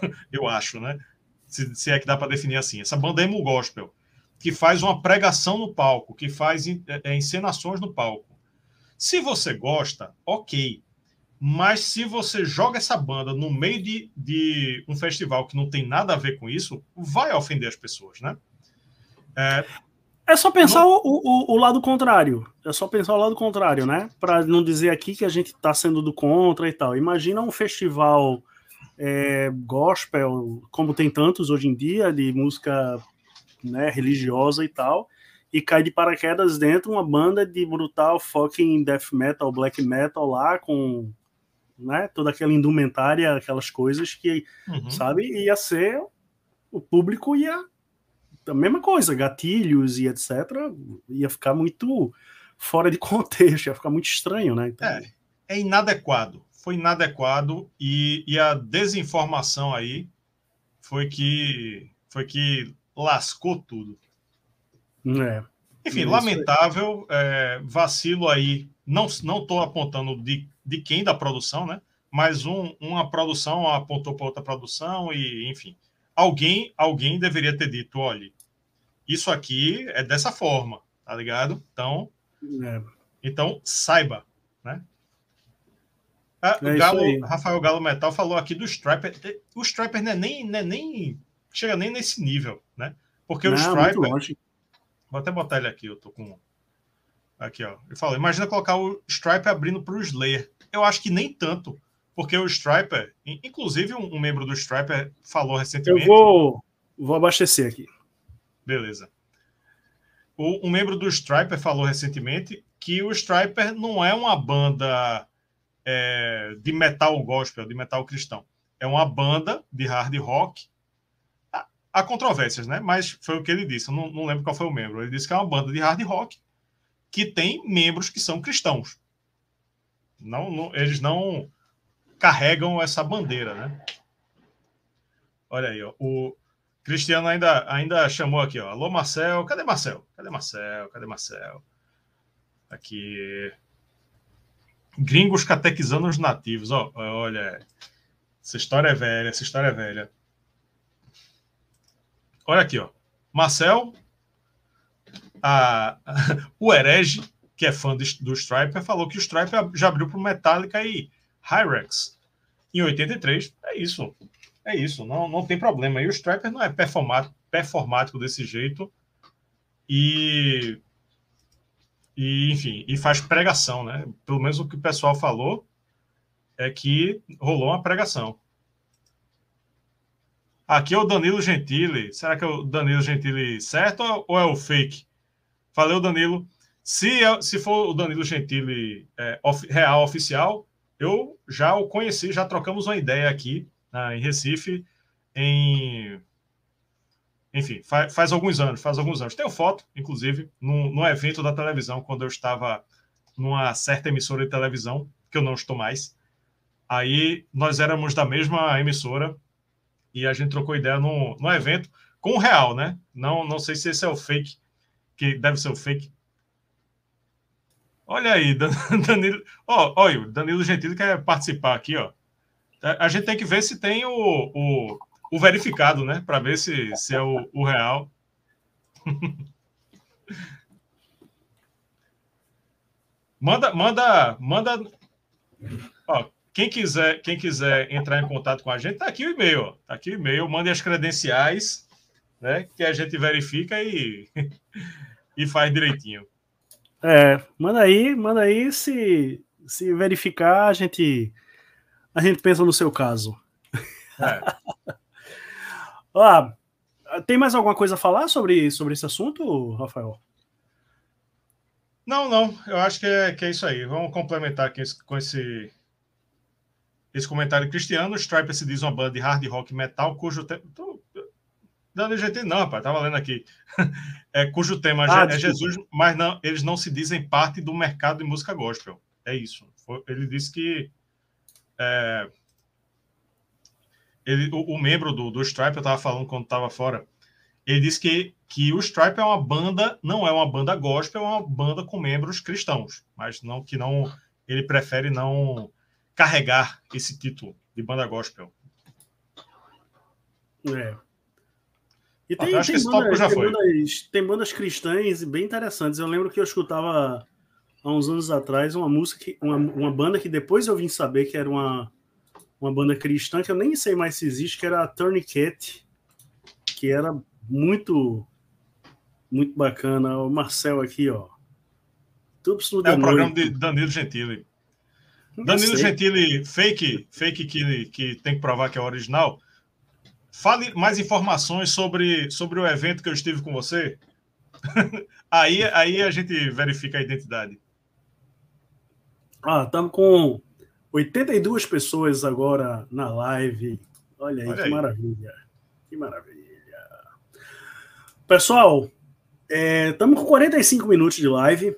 eu acho, né? Se, se é que dá para definir assim, essa banda emo gospel, que faz uma pregação no palco, que faz é, é, encenações no palco. Se você gosta, ok. Mas se você joga essa banda no meio de, de um festival que não tem nada a ver com isso, vai ofender as pessoas, né? É, é só pensar no... o, o, o, lado contrário. É só pensar o lado contrário, né? Para não dizer aqui que a gente está sendo do contra e tal. Imagina um festival é, gospel, como tem tantos hoje em dia, de música né, religiosa e tal, e cai de paraquedas dentro uma banda de brutal fucking death metal, black metal lá, com né, toda aquela indumentária, aquelas coisas que, uhum. sabe, ia ser. O público ia. A mesma coisa, gatilhos e etc. ia ficar muito fora de contexto, ia ficar muito estranho, né? Então... É, é inadequado. Foi inadequado e, e a desinformação aí foi que foi que lascou tudo. É. Enfim, é lamentável, é, vacilo aí. Não estou apontando de, de quem da produção, né? Mas um, uma produção apontou para outra produção e, enfim, alguém alguém deveria ter dito, olha, isso aqui é dessa forma, tá ligado? Então, é. então saiba, né? Ah, é o Galo, Rafael Galo Metal falou aqui do Striper. O Striper não é nem, não é nem chega nem nesse nível, né? Porque não, o Striper. Vou até botar ele aqui, eu tô com. Aqui, ó. Ele falou: imagina colocar o Striper abrindo para o Slayer. Eu acho que nem tanto, porque o Striper, inclusive um, membro do Striper falou recentemente. Eu vou, vou abastecer aqui. Beleza. O, um membro do Striper falou recentemente que o Striper não é uma banda é, de metal gospel, de metal cristão. É uma banda de hard rock Há controvérsias, né? Mas foi o que ele disse. Não, não lembro qual foi o membro. Ele disse que é uma banda de hard rock que tem membros que são cristãos. Não, não, eles não carregam essa bandeira, né? Olha aí, ó, o Cristiano ainda, ainda chamou aqui, ó. Alô, Marcel. Cadê Marcel? Cadê Marcel? Cadê Marcel? Aqui. Gringos catequizando os nativos. Ó, olha, essa história é velha, essa história é velha. Olha aqui, ó. Marcel, a, o herege, que é fã do, do Striper, falou que o Striper já abriu para Metallica e Hyrex em 83. É isso. É isso. Não, não tem problema. E o Striper não é performático, performático desse jeito. E, e, enfim, e faz pregação, né? Pelo menos o que o pessoal falou é que rolou uma pregação. Aqui é o Danilo Gentili. Será que é o Danilo Gentili certo ou é o fake? Valeu, Danilo. Se, é, se for o Danilo Gentili é, of, real oficial, eu já o conheci, já trocamos uma ideia aqui né, em Recife, em. Enfim, faz, faz, alguns anos, faz alguns anos. Tenho foto, inclusive, num, num evento da televisão, quando eu estava numa certa emissora de televisão, que eu não estou mais. Aí nós éramos da mesma emissora, e a gente trocou ideia no, no evento com o real, né? Não, não sei se esse é o fake, que deve ser o fake. Olha aí, Danilo. Ó, olha, Danilo Gentili quer participar aqui, ó. A gente tem que ver se tem o, o, o verificado, né? Para ver se, se é o, o real. manda, manda, manda. Quem quiser, quem quiser entrar em contato com a gente, tá aqui o e-mail. Tá aqui o e-mail, mande as credenciais, né? Que a gente verifica e, e faz direitinho. É, manda aí, manda aí. Se, se verificar, a gente, a gente pensa no seu caso. É. tem mais alguma coisa a falar sobre, sobre esse assunto, Rafael? Não, não. Eu acho que é, que é isso aí. Vamos complementar aqui com esse esse comentário cristiano, Striper se diz uma banda de hard rock metal cujo tema. Dando GT, não, rapaz, tava lendo aqui. É, cujo tema ah, é Jesus, mas não, eles não se dizem parte do mercado de música gospel. É isso. Ele disse que é, ele, o, o membro do, do Stripe, eu estava falando quando estava fora, ele disse que, que o Stripe é uma banda, não é uma banda gospel, é uma banda com membros cristãos, mas não que não ele prefere não carregar esse título de banda gospel. É. E tem, tem, bandas, tem, bandas, tem, bandas, cristãs bem interessantes. Eu lembro que eu escutava há uns anos atrás uma música, que, uma, uma banda que depois eu vim saber que era uma, uma banda cristã, que eu nem sei mais se existe, que era a Tourniquet, que era muito muito bacana. O Marcel aqui, ó. Tubos é o programa de Danilo Gentili. Não Danilo sei. Gentili, fake, fake que, que tem que provar que é original. Fale mais informações sobre, sobre o evento que eu estive com você. aí, aí a gente verifica a identidade. Ah, estamos com 82 pessoas agora na live. Olha aí, Olha que aí. maravilha. Que maravilha. Pessoal, estamos é, com 45 minutos de live.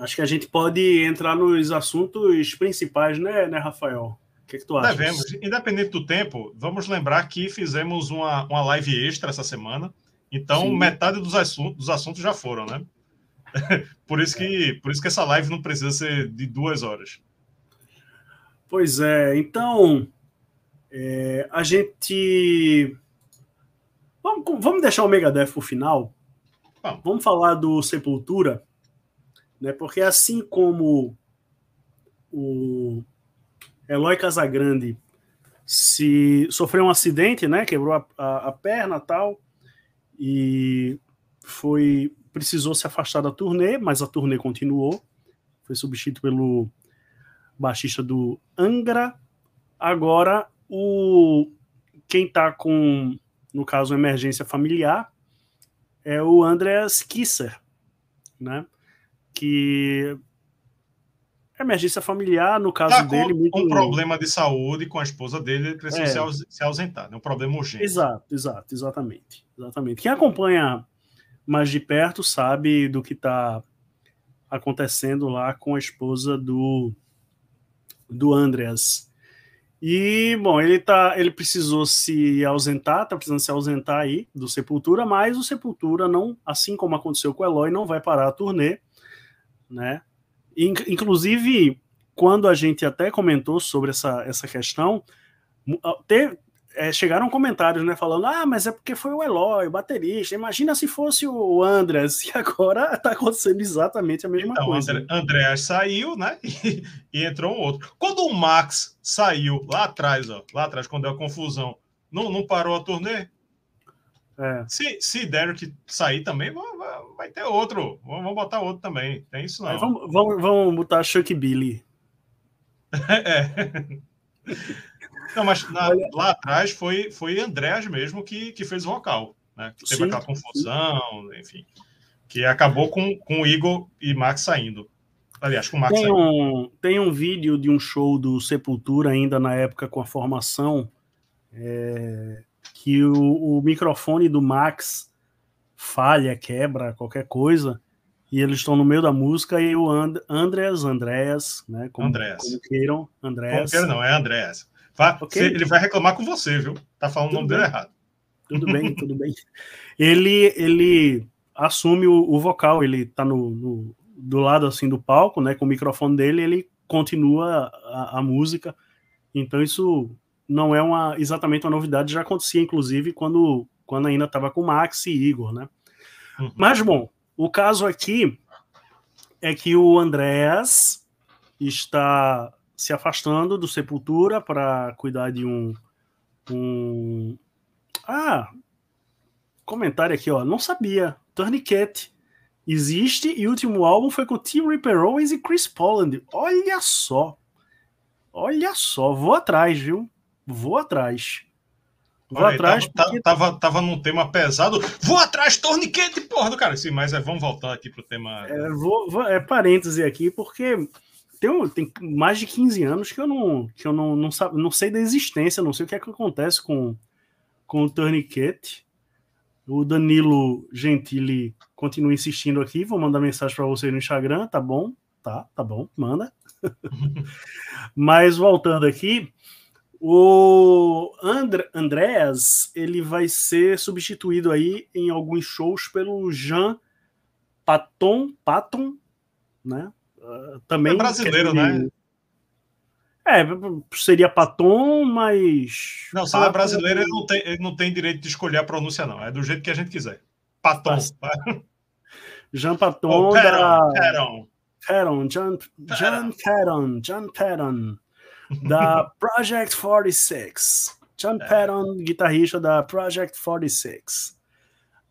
Acho que a gente pode entrar nos assuntos principais, né, né Rafael? O que, é que tu acha? Devemos. Independente do tempo, vamos lembrar que fizemos uma, uma live extra essa semana. Então, Sim. metade dos assuntos, dos assuntos já foram, né? por, isso que, por isso que essa live não precisa ser de duas horas. Pois é, então é, a gente. Vamos, vamos deixar o Megadeth o final. Vamos. vamos falar do Sepultura, né? Porque assim como o Eloy Casagrande se sofreu um acidente, né? Quebrou a, a, a perna tal e foi precisou se afastar da turnê, mas a turnê continuou. Foi substituído pelo baixista do Angra. Agora, o quem está com, no caso, emergência familiar, é o Andreas Kisser, né? Que emergência familiar, no caso tá com, dele. Muito... Um problema de saúde com a esposa dele, ele precisou é. se ausentar, é né? um problema urgente. Exato, exato, exatamente. exatamente. Quem acompanha mais de perto sabe do que está acontecendo lá com a esposa do, do Andreas. E, bom, ele tá, ele precisou se ausentar, tá precisando se ausentar aí do Sepultura, mas o Sepultura não, assim como aconteceu com o Eloy, não vai parar a turnê, né? Inclusive, quando a gente até comentou sobre essa, essa questão, teve, é, chegaram comentários, né, falando, ah, mas é porque foi o Eloy, o baterista, imagina se fosse o Andrés, e agora tá acontecendo exatamente a mesma então, coisa. André, Andrés saiu, né, e, e, entrou um outro. Quando o Max saiu, lá atrás, ó, lá atrás, quando deu a confusão, não, não parou a turnê? É. Se, se Derek sair também, vai, vai ter outro, vamos botar outro também, tem isso não. vamos, vamos, vamos botar Chuck Billy. é. Não, mas na, lá atrás foi, foi Andrés mesmo que, que fez o vocal, né? Que teve sim, aquela confusão, sim. enfim. Que acabou com, com o Igor e Max saindo. Aliás, com o Max tem um, tem um vídeo de um show do Sepultura, ainda na época com a formação, é, que o, o microfone do Max falha, quebra, qualquer coisa, e eles estão no meio da música e o And Andreas, Andreas, né? Como, Andreas. como queiram, Andreas. Como queiram, não, é Andreas. Okay. Ele vai reclamar com você, viu? Tá falando tudo o nome bem. dele errado. Tudo bem, tudo bem. Ele, ele assume o, o vocal, ele tá no, no, do lado assim do palco, né? Com o microfone dele, ele continua a, a música. Então isso não é uma exatamente uma novidade, já acontecia inclusive quando, quando ainda estava com Max e Igor, né? Uhum. Mas bom, o caso aqui é que o Andréas está se afastando do Sepultura para cuidar de um, um. Ah! Comentário aqui, ó. Não sabia. Tourniquet existe e o último álbum foi com Tim Ripper Owens e Chris Poland. Olha só. Olha só. Vou atrás, viu? Vou atrás. Vou Olha, atrás. Tava, porque... tava, tava num tema pesado. Vou atrás, torniquete, porra do cara. Sim, mas é, vamos voltar aqui pro tema. É, vou, vou, é parêntese aqui, porque tem, tem mais de 15 anos que eu não, que eu não, não, não sei da existência, não sei o que é que acontece com, com o Tourniquet. O Danilo Gentili continua insistindo aqui. Vou mandar mensagem para você no Instagram, tá bom? Tá, tá bom, manda. Mas voltando aqui, O Andr Andréas, ele vai ser substituído aí em alguns shows pelo Jean Paton, Paton, né? Uh, também é brasileiro, né? É, seria Paton, mas. Não, se ele é brasileiro, ele não, tem, ele não tem direito de escolher a pronúncia, não. É do jeito que a gente quiser. Paton. Jean Paton oh, Peron, da. Peron. Peron, John, John Peron, John Peron, da Project 46. John é. Peron, guitarrista da Project 46.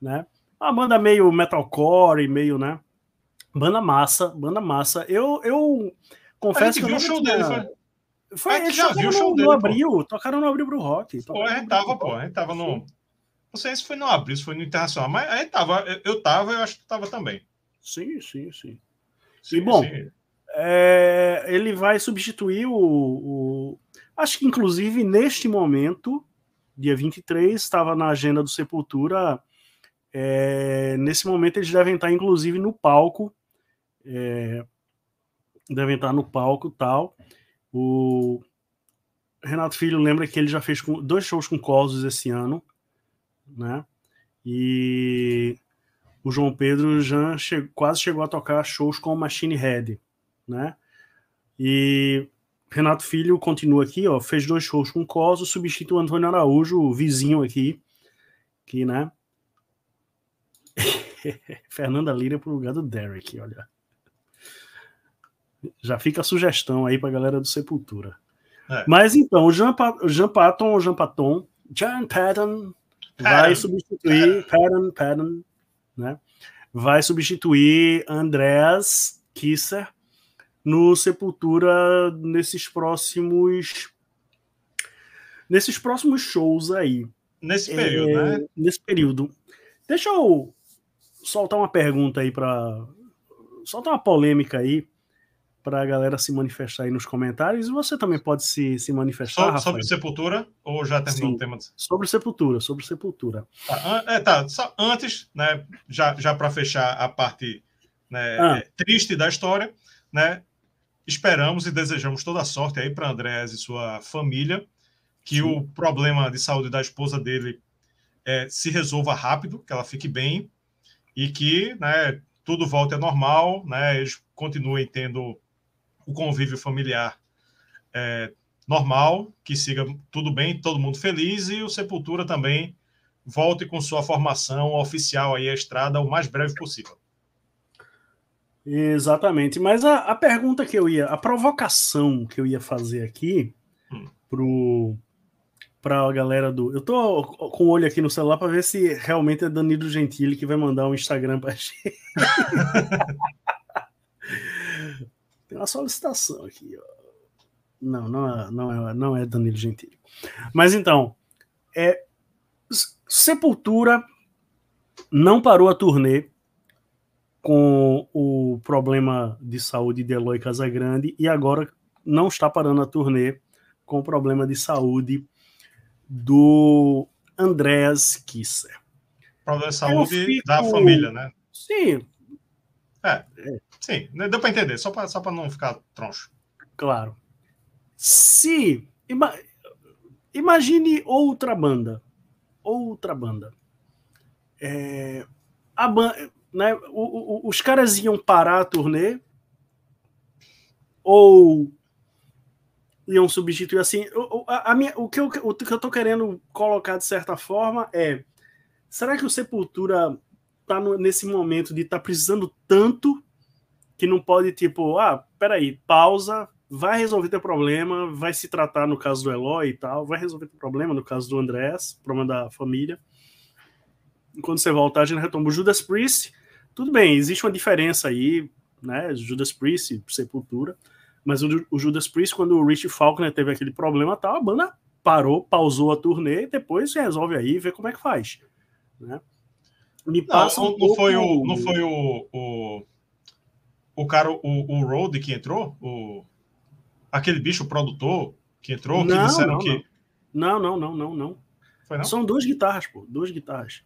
Né? Uma banda meio metalcore, meio, né? Banda massa, banda massa. Eu, eu confesso que eu não show tinha... dele, foi? Foi, a gente já viu o show no, dele. No abril, pô. tocaram no abril pro rock. Pô, a gente tava, pô, a gente tava no. Não sei se foi no abril, se foi no internacional, mas a gente tava, eu tava, eu acho que tava também. Sim, sim, sim. sim e bom, sim. É, ele vai substituir o, o. Acho que inclusive neste momento, dia 23, estava na agenda do Sepultura. É, nesse momento eles devem estar, inclusive, no palco. É, devem estar no palco tal. O Renato Filho lembra que ele já fez dois shows com Cosos esse ano, né? E o João Pedro já che quase chegou a tocar shows com Machine Head, né? E Renato Filho continua aqui, ó, fez dois shows com Coso, substitui o Antônio Araújo, o vizinho aqui, que, né? Fernanda Lira pro lugar do Derek, olha. Já fica a sugestão aí para a galera do Sepultura. É. Mas então, o Jean, pa Jean Patton, o Jean Patton, Jean Patton vai substituir Patton, Patton, né? Vai substituir Andreas Kisser no Sepultura nesses próximos nesses próximos shows aí. Nesse período, é, né? Nesse período. Deixa eu soltar uma pergunta aí para soltar uma polêmica aí para a galera se manifestar aí nos comentários. E você também pode se, se manifestar. So, sobre Sepultura? Ou já terminou Sim, o tema? Sobre Sepultura, sobre Sepultura. Tá, é, tá só antes, né, já, já para fechar a parte né, ah. É, triste da história, né, esperamos e desejamos toda a sorte aí para Andrés e sua família, que Sim. o problema de saúde da esposa dele é, se resolva rápido, que ela fique bem e que né, tudo volte ao normal, né, eles continuem tendo o convívio familiar é, normal, que siga tudo bem, todo mundo feliz, e o Sepultura também volte com sua formação oficial aí à estrada o mais breve possível. Exatamente. Mas a, a pergunta que eu ia, a provocação que eu ia fazer aqui hum. pro para a galera do. Eu tô com o olho aqui no celular para ver se realmente é Danilo Gentili que vai mandar um Instagram para gente. Tem uma solicitação aqui. Ó. Não, não é, não, é, não é Danilo Gentili. Mas então, é, Sepultura não parou a turnê com o problema de saúde de Eloy Casagrande e agora não está parando a turnê com o problema de saúde do Andreas Kisser. Problema de saúde fico... da família, né? Sim. É. é. Sim, deu para entender, só para só não ficar troncho. Claro. Se. Ima, imagine outra banda. Outra banda. É, a banda. Né, o, o, os caras iam parar a turnê ou iam substituir assim. O, a, a minha, o, que eu, o que eu tô querendo colocar de certa forma é: será que o Sepultura tá no, nesse momento de estar tá precisando tanto que não pode, tipo, ah, peraí, pausa, vai resolver teu problema, vai se tratar no caso do Eloy e tal, vai resolver teu problema no caso do Andrés, problema da família. Quando você voltar, a gente retoma o Judas Priest. Tudo bem, existe uma diferença aí, né? Judas Priest, Sepultura. Mas o, o Judas Priest, quando o Rich Faulkner teve aquele problema tal, a banda parou, pausou a turnê e depois resolve aí vê como é que faz. Né? Me passa não, um não, pouco... foi o, não foi o, o o cara, o, o Road que entrou, o, aquele bicho produtor que entrou, não, que disseram não, que. Não, não, não, não, não. Não. São duas guitarras, pô, duas guitarras.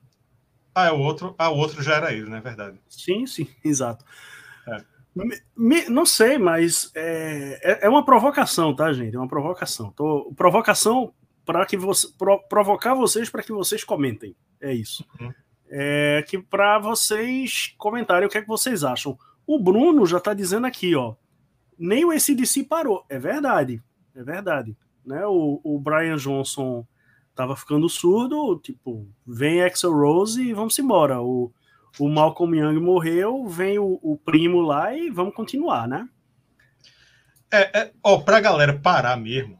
Ah, é o outro. Ah, o outro já era ele, não é verdade? Sim, sim, exato. É. Me, não sei, mas é, é, é, uma provocação, tá, gente? É uma provocação. Tô, provocação para que você pro, provocar vocês para que vocês comentem. É isso. Uhum. É que para vocês comentarem o que é que vocês acham. O Bruno já está dizendo aqui, ó. Nem o ACDC parou. É verdade. É verdade. Né? O, o Brian Johnson tava ficando surdo, tipo, vem Axel Rose e vamos embora. O, o Malcolm Young morreu, vem o, o primo lá e vamos continuar, né? É, é ó, pra galera parar mesmo,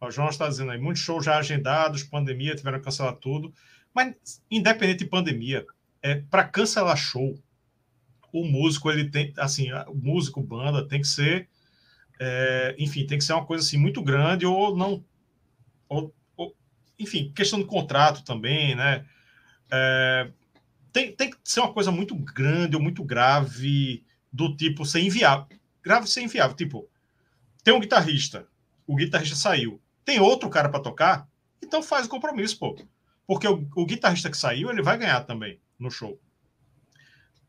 o João está dizendo aí, muitos shows já agendados, pandemia, tiveram que cancelar tudo. Mas, independente de pandemia, é, para cancelar show, o músico, ele tem, assim, o músico, banda, tem que ser, é, enfim, tem que ser uma coisa assim muito grande ou não, ou, enfim, questão de contrato também, né? É, tem, tem que ser uma coisa muito grande ou muito grave, do tipo ser inviável. Grave ser inviável, tipo, tem um guitarrista, o guitarrista saiu, tem outro cara para tocar, então faz o compromisso, pô. Porque o, o, guitarrista que saiu, ele vai ganhar também no show.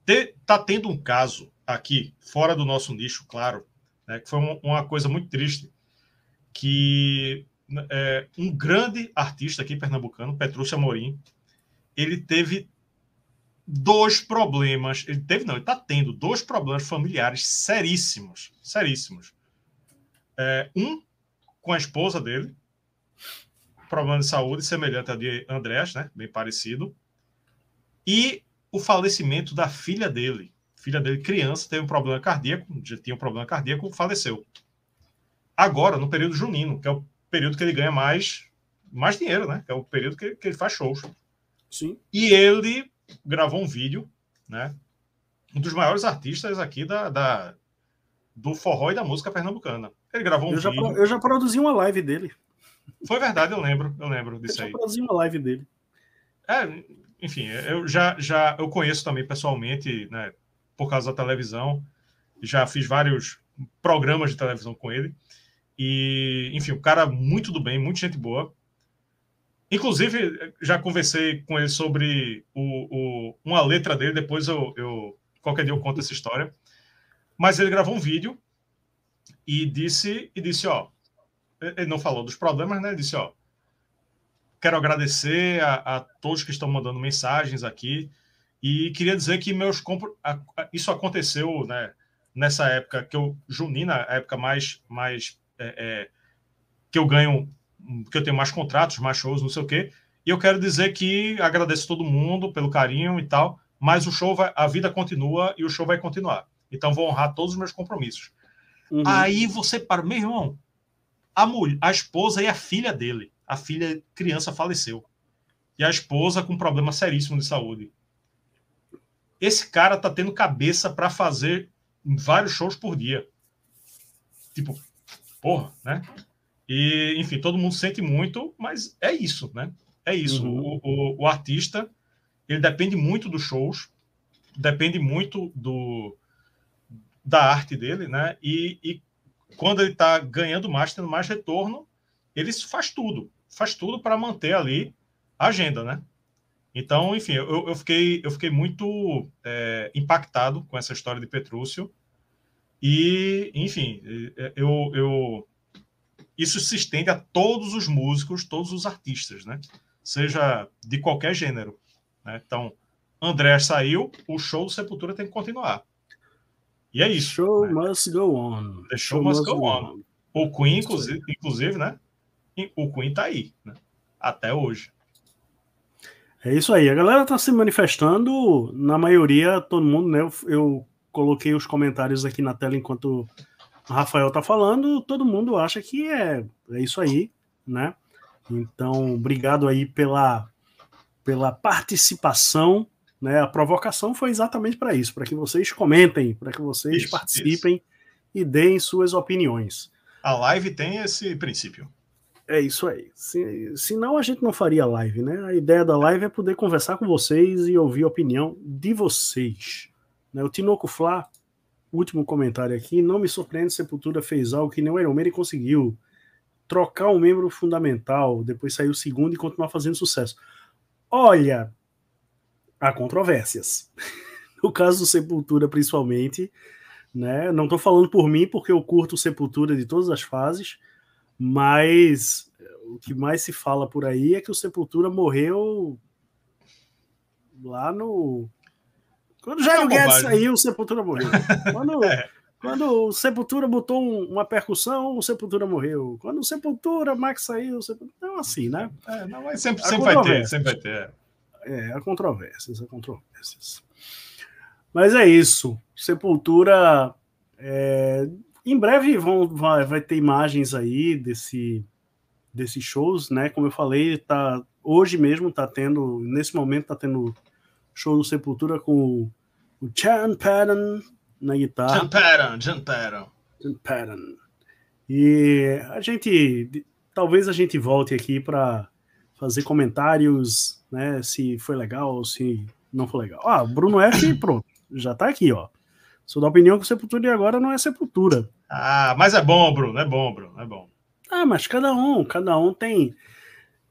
Te, tá tendo um caso aqui, fora do nosso nicho, claro, né, que foi uma, uma coisa muito triste, que é, um grande artista aqui pernambucano, Petrúcio Amorim, ele teve dois problemas, ele teve não, ele está tendo dois problemas familiares seríssimos, seríssimos. É, um com a esposa dele, problema de saúde semelhante ao de Andrés, né? Bem parecido. E o falecimento da filha dele. Filha dele, criança, teve um problema cardíaco, já tinha um problema cardíaco, faleceu. Agora, no período junino, que é o período que ele ganha mais, mais dinheiro, né? É o período que, que ele faz shows. Sim. E ele gravou um vídeo, né? Um dos maiores artistas aqui da, da do forró e da música pernambucana. Ele gravou um eu vídeo. Já, eu já produzi uma live dele. Foi verdade, eu lembro, eu lembro disso eu aí. Eu produzi uma live dele. É, enfim, eu já, já eu conheço também pessoalmente, né, por causa da televisão. Já fiz vários programas de televisão com ele. E, enfim, o cara muito do bem, muito gente boa. Inclusive, já conversei com ele sobre o, o, uma letra dele, depois eu, eu qualquer dia eu conto essa história. Mas ele gravou um vídeo e disse e disse, ó, ele não falou dos problemas, né? Ele disse, ó, quero agradecer a, a todos que estão mandando mensagens aqui e queria dizer que meus isso aconteceu, né? Nessa época que eu junina, a época mais mais é, é, que eu ganho, que eu tenho mais contratos, mais shows, não sei o quê. E eu quero dizer que agradeço todo mundo pelo carinho e tal, mas o show vai, a vida continua e o show vai continuar. Então vou honrar todos os meus compromissos. Uhum. Aí você para, meu irmão, a, mulher, a esposa e a filha dele. A filha, criança, faleceu. E a esposa com problema seríssimo de saúde. Esse cara tá tendo cabeça para fazer vários shows por dia. Tipo, né? E, enfim, todo mundo sente muito, mas é isso, né? É isso. Uhum. O, o, o, artista, ele depende muito dos shows, depende muito do, da arte dele, né? E, e quando ele está ganhando mais, tendo mais retorno, ele faz tudo, faz tudo para manter ali a agenda, né? Então, enfim, eu, eu fiquei, eu fiquei muito é, impactado com essa história de Petrúcio. E, enfim, eu, eu, isso se estende a todos os músicos, todos os artistas, né? Seja de qualquer gênero. Né? Então, André saiu, o show do Sepultura tem que continuar. E é isso. Show né? must go on. The show, show must, go, on. on. O Queen, inclusive, inclusive, né? O Queen tá aí, né? Até hoje. É isso aí. A galera tá se manifestando, na maioria, todo mundo, né? Eu, eu coloquei os comentários aqui na tela enquanto o Rafael tá falando. Todo mundo acha que é, é isso aí, né? Então, obrigado aí pela, pela participação. Né? A provocação foi exatamente para isso, para que vocês comentem, para que vocês isso, participem isso. e deem suas opiniões. A live tem esse princípio. É isso aí. Se, senão a gente não faria live, né? A ideia da live é poder conversar com vocês e ouvir a opinião de vocês. Né? O Tinoco Flá, último comentário aqui, não me surpreende Sepultura fez algo que nem o Iron Maiden conseguiu. Trocar um membro fundamental, depois sair o segundo e continuar fazendo sucesso. Olha, há controvérsias. no caso do Sepultura, principalmente, Né? Não estou falando por mim, porque eu curto Sepultura de todas as fases, mas o que mais se fala por aí é que o Sepultura morreu lá no. Quando o Jairo Guedes saiu, o Sepultura morreu. Quando, é. quando o Sepultura botou um, uma percussão, o Sepultura morreu. Quando o Sepultura, Max saiu, o Sepultura. Então, assim, né? É, não, mas sempre, sempre vai ter, sempre vai ter. É, há controvérsias, há controvérsias. Mas é isso. Sepultura. É, em breve vão, vai, vai ter imagens aí desse, desses shows, né? Como eu falei, tá, hoje mesmo tá tendo, nesse momento tá tendo show do Sepultura com o Chan Patton na guitarra. Chan Patton, Chan Patton. Chan Patton. E a gente, talvez a gente volte aqui para fazer comentários, né? Se foi legal ou se não foi legal. Ah, Bruno F, pronto, já tá aqui, ó. Sou da opinião que o Sepultura de agora não é Sepultura. Ah, mas é bom, Bruno, é bom, Bruno, é bom. Ah, mas cada um, cada um tem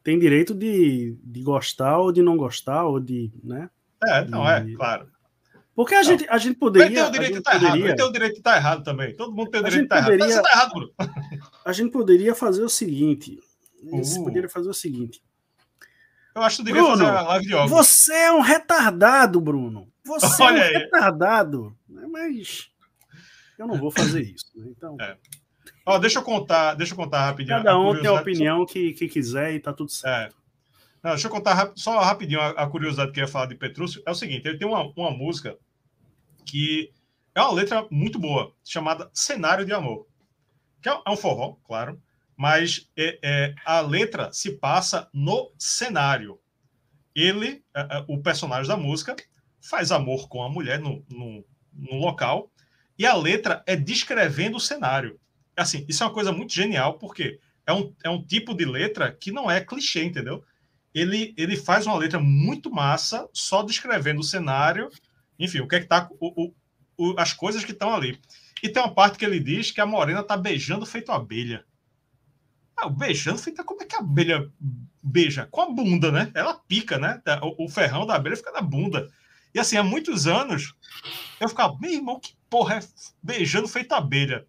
tem direito de, de gostar ou de não gostar, ou de, né? É, não é, claro. Porque a, gente, a gente poderia. Ele tem o direito de estar tá poderia... errado. Ele tem o direito de estar tá errado também. Todo mundo tem o direito de estar tá poderia... errado. Você está errado, Bruno. A gente poderia fazer o seguinte. Uh. poderia fazer o seguinte. Eu acho que Bruno, fazer a live de óculos. Você é um retardado, Bruno. Você Olha é um aí. retardado. Mas eu não vou fazer isso. Né? Então. É. Ó, deixa eu contar, deixa eu contar rapidinho. Cada um tem a opinião que, que quiser e tá tudo certo. É. Não, deixa eu contar só rapidinho a, a, curiosidade que eu ia falar de Petrúcio. É o seguinte, ele tem uma, uma música que é uma letra muito boa, chamada Cenário de Amor. Que é, é um forró, claro, mas é, é, a letra se passa no cenário. Ele, é, é, o personagem da música, faz amor com a mulher no, no, no local e a letra é descrevendo o cenário assim, isso é uma coisa muito genial, porque é um, é um tipo de letra que não é clichê, entendeu? Ele, ele faz uma letra muito massa, só descrevendo o cenário, enfim, o que é que tá. O, o, as coisas que estão ali. E tem uma parte que ele diz que a morena tá beijando feito abelha. Ah, beijando feito. Como é que a abelha beija? Com a bunda, né? Ela pica, né? O, o ferrão da abelha fica na bunda. E assim, há muitos anos, eu ficava, meu irmão, que porra é beijando feito abelha?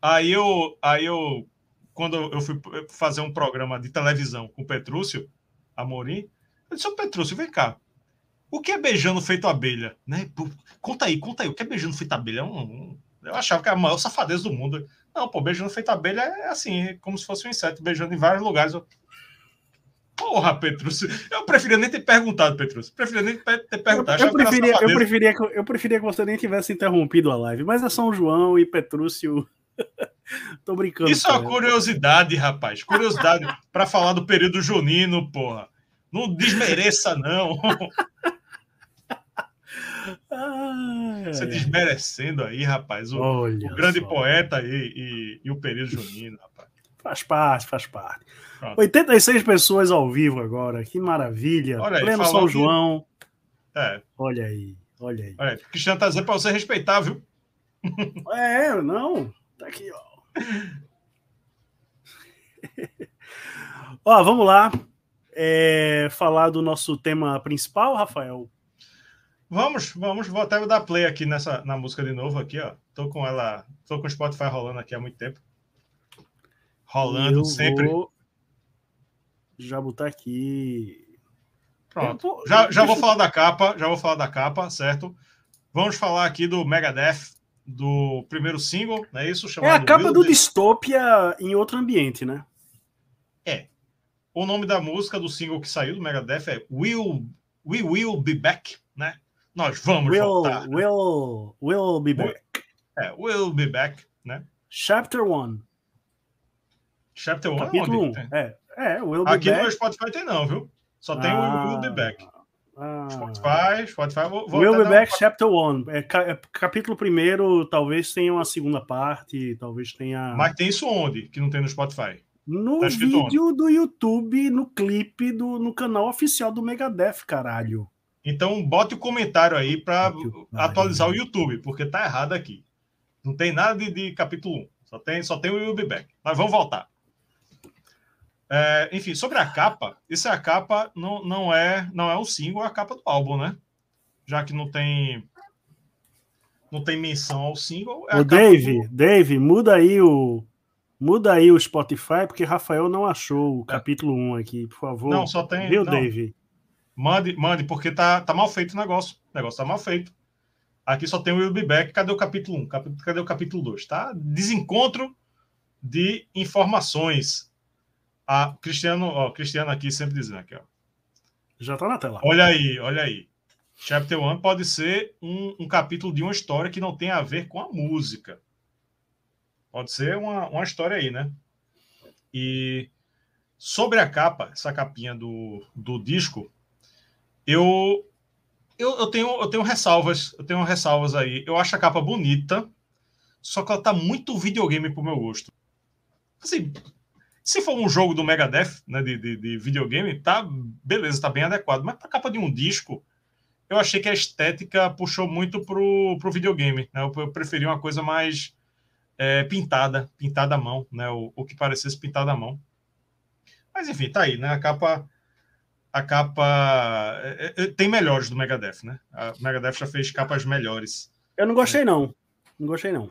Aí eu, aí eu, quando eu fui fazer um programa de televisão com o Petrúcio Amorim, eu disse, ô Petrúcio, vem cá. O que é beijando feito abelha? Né? Conta aí, conta aí. O que é beijando feito abelha? É um, um... eu achava que era a maior safadeza do mundo. Não, pô, beijando feito abelha é assim, é como se fosse um inseto beijando em vários lugares. Eu... Porra, Petrúcio. Eu preferia nem ter perguntado, Petrúcio. Preferia nem ter perguntado. Eu, eu, preferia, eu, preferia, que, eu preferia que você nem tivesse interrompido a live, mas é São João e Petrúcio Tô brincando. Isso é uma curiosidade, rapaz. Curiosidade para falar do período junino, porra. Não desmereça, não. Você desmerecendo aí, rapaz, o, o grande só. poeta e, e, e, o período junino, rapaz. Faz parte, faz parte. Pronto. 86 pessoas ao vivo agora, que maravilha. Olha aí, Pleno São João. Que... É. Olha aí, olha aí. Olha, Cristiano tá dizendo para você respeitar, viu? É, não. Tá aqui, ó. ó, vamos lá. É, falar do nosso tema principal, Rafael. Vamos, vamos. Vou até dar play aqui nessa na música de novo aqui, ó. Tô com ela, tô com o Spotify rolando aqui há muito tempo. Rolando Eu sempre. Vou já botar aqui. Pronto. Já, já vou falar da capa, já vou falar da capa, certo? Vamos falar aqui do Megadeth do primeiro single, não é isso? Chamado é a capa do Dystopia em outro ambiente, né? É. O nome da música do single que saiu do Megadeth é Will, We Will Be Back, né? Nós vamos will, voltar. Will, will Be Back. É, Will Be Back, né? Chapter 1. Chapter 1 Capítulo 1. É, é, Will Be Aqui Back. no Spotify tem não, viu? Só tem ah. o Will Be Back. Ah. Spotify, Spotify. Vou, vou Will Be Back um... Chapter 1. É, é, capítulo primeiro, talvez tenha uma segunda parte, talvez tenha. Mas tem isso onde? Que não tem no Spotify? No tá vídeo onde? do YouTube, no clipe, do, no canal oficial do Megadeth, caralho. Então bote o comentário aí para atualizar o YouTube, porque tá errado aqui. Não tem nada de, de capítulo 1. Só tem, só tem o Will Be Back. Mas vamos voltar. É, enfim, sobre a capa, isso é a capa, não, não é não é o single, é a capa do álbum, né? Já que não tem não tem menção ao single. É o Dave, do... Dave, muda aí o muda aí o Spotify porque Rafael não achou o é. capítulo 1 aqui, por favor. Não, só tem. Viu, não. Dave? Mande, mande, porque tá, tá mal feito o negócio. O negócio tá mal feito. Aqui só tem o Will Be Back. Cadê o capítulo 1? Cadê o capítulo 2? Tá? Desencontro de informações. A Cristiano, ó, Cristiano aqui sempre dizendo aqui, ó. Já tá na tela. Olha aí, olha aí. Chapter 1 pode ser um, um, capítulo de uma história que não tem a ver com a música. Pode ser uma, uma história aí, né? E sobre a capa, essa capinha do, do disco, eu, eu, eu, tenho, eu tenho ressalvas. Eu tenho ressalvas aí. Eu acho a capa bonita, só que ela tá muito videogame pro meu gosto. Assim, se for um jogo do Megadeth, né, de, de, de videogame, tá beleza, tá bem adequado. Mas pra capa de um disco, eu achei que a estética puxou muito pro, pro videogame. Né? Eu, eu preferi uma coisa mais é, pintada, pintada à mão, né? O, o que parecesse pintada à mão. Mas enfim, tá aí, né? A capa a capa. É, é, tem melhores do Megadeth, né? A Megadeth já fez capas melhores. Eu não gostei, não. Não gostei, não.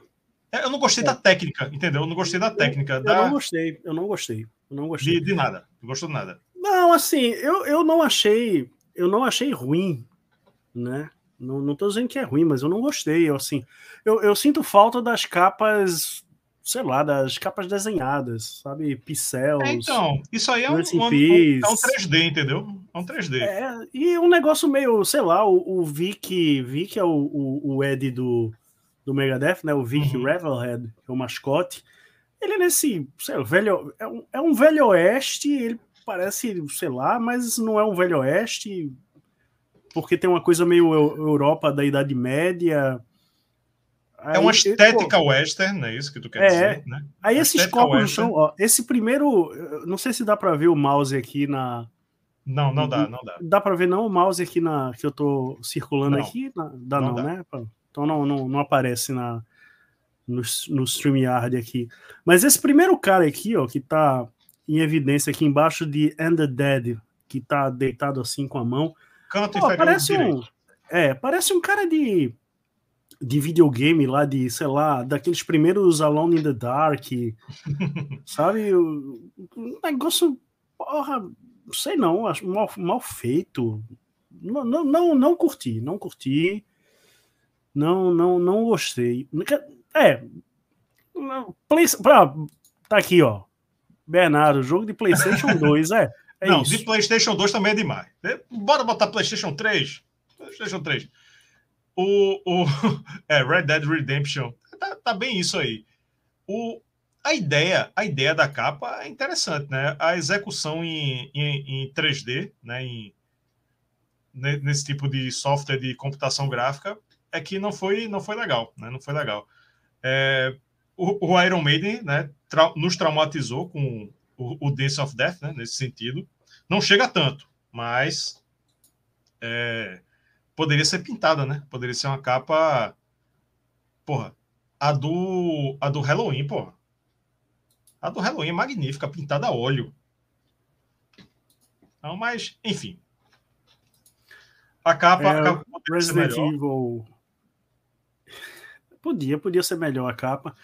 É, eu não gostei é. da técnica, entendeu? Eu não gostei da técnica. Eu, da... eu não gostei, eu não gostei. Eu não gostei. De, de, nada. Não gostou de nada. Não, assim, eu, eu não achei. Eu não achei ruim, né? Não, não tô dizendo que é ruim, mas eu não gostei. Eu, assim, eu, eu sinto falta das capas sei lá, das capas desenhadas, sabe? Pincel. É, então, isso aí é um, um, um, é um 3D, entendeu? É um 3D. É, e um negócio meio, sei lá, o, o Vic, Vic é o, o, o Ed do, do Megadeth, né? O Vic uhum. Revelhead, que é o mascote. Ele é nesse, sei lá, velho, é um, é um velho oeste, ele parece, sei lá, mas não é um velho oeste, porque tem uma coisa meio Europa da Idade Média, Aí, é uma estética pô, western, não é isso que tu quer é, dizer, né? Aí esses copos são, ó, esse primeiro, não sei se dá para ver o mouse aqui na Não, não dá, não dá. Dá para ver não o mouse aqui na que eu tô circulando não, aqui, na, dá não, não dá. né? Então não, não, não aparece na no, no StreamYard aqui. Mas esse primeiro cara aqui, ó, que tá em evidência aqui embaixo de And the Dead, que tá deitado assim com a mão. Canto pô, parece um, é, parece um cara de de videogame lá, de, sei lá, daqueles primeiros Alone in the Dark, sabe? Um negócio, porra, sei não, acho mal, mal feito. Não, não, não, não curti, não curti. Não, não, não gostei. É, Play, pra, tá aqui, ó. Bernardo, jogo de PlayStation 2, é. é não, isso. de PlayStation 2 também é demais. Bora botar PlayStation 3. PlayStation 3 o, o é, Red Dead Redemption tá, tá, bem isso aí. O, a ideia, a ideia da capa é interessante, né? A execução em, em, em 3D, né? Em, nesse tipo de software de computação gráfica é que não foi não foi legal, né? Não foi legal. É, o, o, Iron Maiden, né? Tra nos traumatizou com o, o Dance of Death, né? Nesse sentido, não chega tanto, mas é, poderia ser pintada, né? Poderia ser uma capa. Porra, a do, a do Halloween, porra. A do Halloween é magnífica, pintada a óleo. Não, mas, enfim. A capa. É, a capa Resident Evil. Podia, podia ser melhor a capa.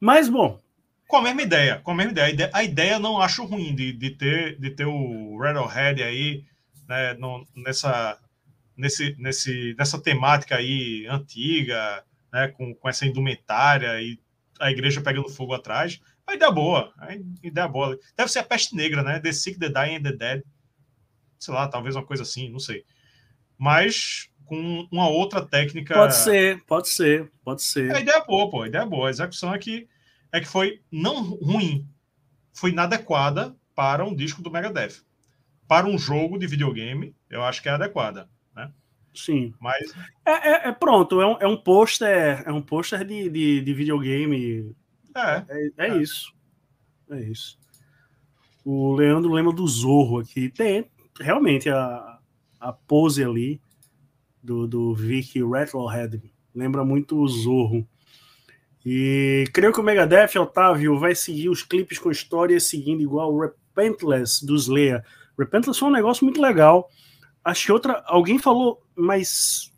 Mas, bom. Com a mesma ideia, com a mesma ideia. A ideia, eu não acho ruim de, de, ter, de ter o Redhead aí, né, no, nessa, nesse, nesse, nessa temática aí antiga, né, com, com essa indumentária e a igreja pegando fogo atrás. A ideia boa, a ideia boa. Deve ser a peste negra, né? The Sick, The Dying and The Dead. Sei lá, talvez uma coisa assim, não sei. Mas com uma outra técnica. Pode ser, pode ser, pode ser. A ideia é boa, pô, a ideia é boa. A execução é que, é que foi não ruim, foi inadequada para um disco do Megadeth. Para um jogo de videogame, eu acho que é adequada. Sim. Mas. É, é, é pronto, é um, é um pôster, é um pôster de, de, de, videogame. É. É, é, é. isso. É isso. O Leandro lembra do Zorro aqui. Tem realmente a, a pose ali do, do Vic Rattlehead. Lembra muito o Zorro. E creio que o Megadeth, Otávio, vai seguir os clipes com história seguindo igual o Repentless dos Slayer. Repentless foi um negócio muito legal. Acho que outra. Alguém falou, mas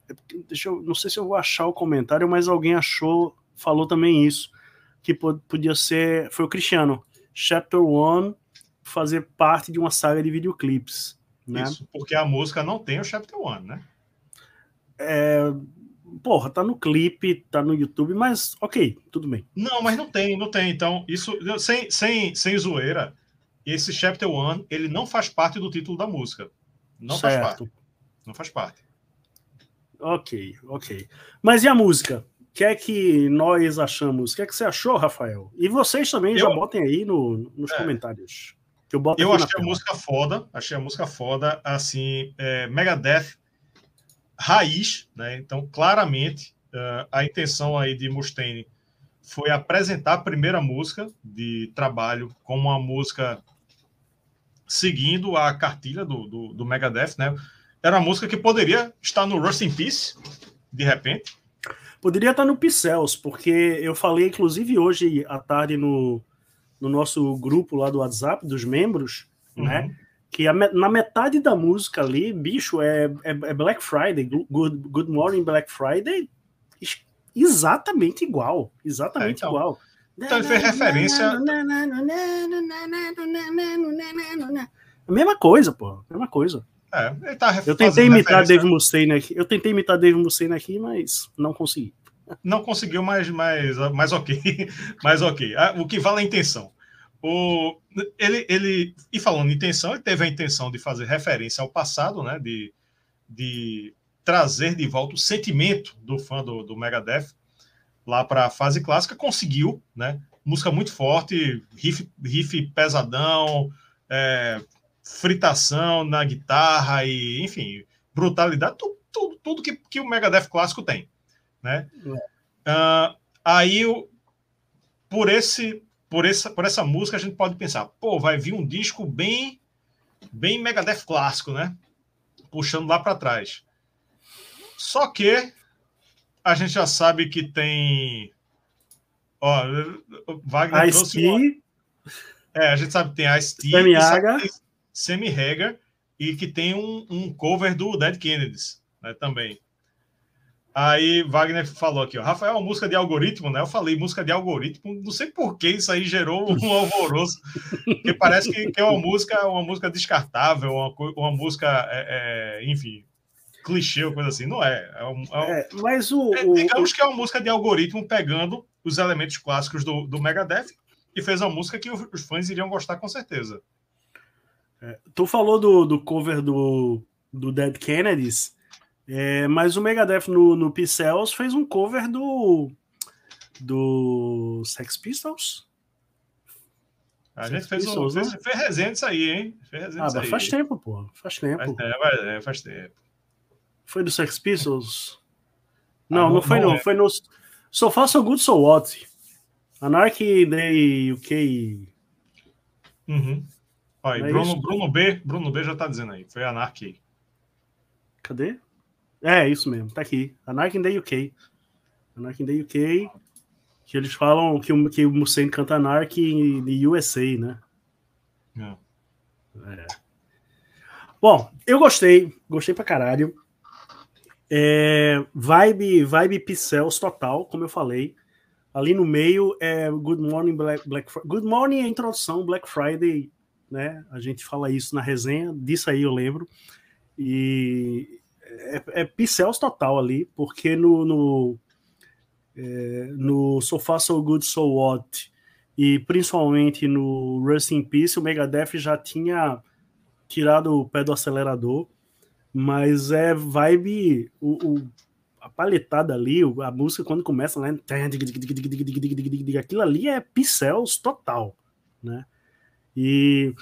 deixa eu, não sei se eu vou achar o comentário, mas alguém achou, falou também isso, que podia ser, foi o Cristiano, Chapter One fazer parte de uma saga de videoclipes. Né? Isso, porque a música não tem o Chapter One, né? É, porra, tá no clipe, tá no YouTube, mas ok, tudo bem. Não, mas não tem, não tem. Então, isso, sem, sem, sem zoeira, esse Chapter One, ele não faz parte do título da música. Não certo. faz parte. Não faz parte. Ok, ok. Mas e a música? O que é que nós achamos? O que é que você achou, Rafael? E vocês também eu... já botem aí no, nos é. comentários. eu, eu achei a música foda, achei a música foda, assim, é, Megadeth raiz, né? Então, claramente, uh, a intenção aí de Mustaine foi apresentar a primeira música de trabalho como uma música seguindo a cartilha do, do, do Megadeth, né? Era uma música que poderia estar no Rust in Peace, de repente. Poderia estar no Pixels, porque eu falei, inclusive, hoje à tarde no, no nosso grupo lá do WhatsApp, dos membros, uhum. né? Que a, na metade da música ali, bicho, é, é, é Black Friday, Good, Good Morning Black Friday, exatamente igual. Exatamente é, então, igual. Então ele fez referência. A mesma coisa, pô. A mesma coisa. É, ele tá eu tentei imitar Dave Mustaine aqui. Eu tentei imitar Dave Mustaine aqui, mas não consegui. Não conseguiu, mas, mas, mas ok. mas ok. Ah, o que vale é a intenção. O, ele, ele, e falando em intenção, ele teve a intenção de fazer referência ao passado, né? De, de trazer de volta o sentimento do fã do, do Megadeth lá para a fase clássica. Conseguiu, né? Música muito forte, riff, riff pesadão, é, fritação na guitarra e, enfim, brutalidade, tudo, tudo, tudo que, que o Megadeth clássico tem, né? Uh, aí, por esse, por essa, por essa música, a gente pode pensar, pô, vai vir um disco bem, bem Megadeth clássico, né? Puxando lá para trás. Só que a gente já sabe que tem. Ó, Wagner Ice trouxe. Uma... É, a gente sabe que tem Ice-T. Sammy Hagar e que tem um, um, cover do Dead Kennedys né, também. Aí Wagner falou aqui, ó, Rafael, música de algoritmo, né? Eu falei música de algoritmo, não sei por que isso aí gerou um alvoroço, porque parece que, que, é uma música, uma música descartável, uma, uma música, é, é, enfim, clichê ou coisa assim. Não é. é, um, é, um, é mas o, é, digamos o... que é uma música de algoritmo pegando os elementos clássicos do, do Megadeth e fez uma música que os fãs iriam gostar com certeza. É, tu falou do, do cover do, do Dead Kennedys, é, mas o Megadeth no, no Pixels fez um cover do do Sex Pistols. A gente fez, Pistols, um, né? fez, fez resenha disso aí, hein? Fez ah, mas faz tempo, pô. Faz tempo. Faz tempo, é, faz tempo. Foi do Sex Pistols? Não, ah, não, não, foi não. É. Foi no So Far So Good So What. Anarchy Day UK. Uhum. Olha, é Bruno, Bruno, B, Bruno B já tá dizendo aí, foi Anarchy. Cadê? É, isso mesmo, tá aqui. Anarchy the UK. Anarchy the UK, que eles falam que o, que o Mussane canta Anarchy de USA, né? É. é. Bom, eu gostei, gostei pra caralho. É, vibe, vibe Pixels total, como eu falei. Ali no meio é Good Morning Black, Black Good Morning é a introdução, Black Friday né? A gente fala isso na resenha, disso aí eu lembro. E é, é Pixels total ali, porque no, no, é, no So Far So Good So What e principalmente no Rust in Peace, o Megadeth já tinha tirado o pé do acelerador, mas é vibe. O, o a paletada ali, a música quando começa, né? Aquilo ali é Pixels total, né? E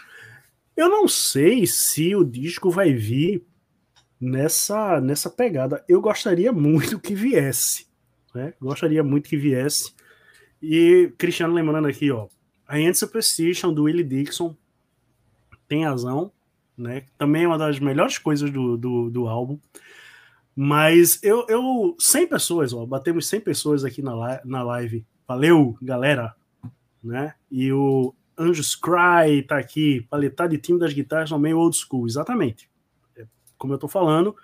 eu não sei se o disco vai vir nessa, nessa pegada. Eu gostaria muito que viesse. Né? Gostaria muito que viesse. E Cristiano lembrando aqui, ó. A End Superstition do Willie Dixon tem razão, né? Também é uma das melhores coisas do, do, do álbum. Mas eu, eu 100 pessoas, ó, batemos 100 pessoas aqui na, na live. Valeu, galera, né? E o Anjos Cry tá aqui, paletar de time das guitarras no meio old school, exatamente. É, como eu tô falando,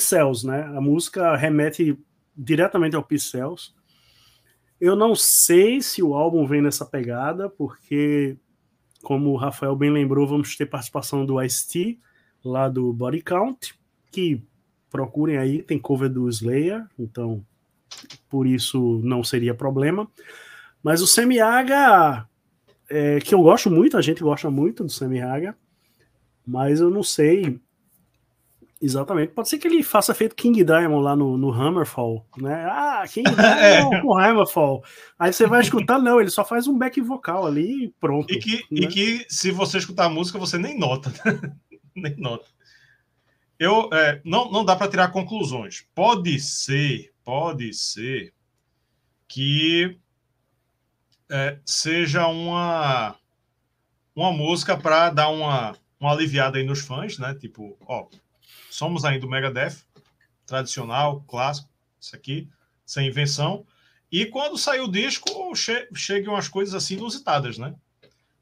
Cells, né? A música remete diretamente ao Cells. Eu não sei se o álbum vem nessa pegada, porque, como o Rafael bem lembrou, vamos ter participação do Ice-T, lá do Body Count, que procurem aí, tem cover do Slayer, então por isso não seria problema. Mas o Semiaga, é, que eu gosto muito, a gente gosta muito do Semiaga, mas eu não sei exatamente. Pode ser que ele faça feito King Diamond lá no, no Hammerfall, né? Ah, King Diamond é. com Hammerfall. Aí você vai escutar, não, ele só faz um back vocal ali e pronto. E que, né? e que se você escutar a música, você nem nota. nem nota. Eu, é, não, não dá para tirar conclusões. Pode ser, pode ser que é, seja uma, uma música para dar uma, uma aliviada aí nos fãs, né? Tipo, ó, somos ainda o Megadeth, tradicional, clássico, isso aqui, sem invenção. E quando sair o disco, che chegam umas coisas assim inusitadas, né?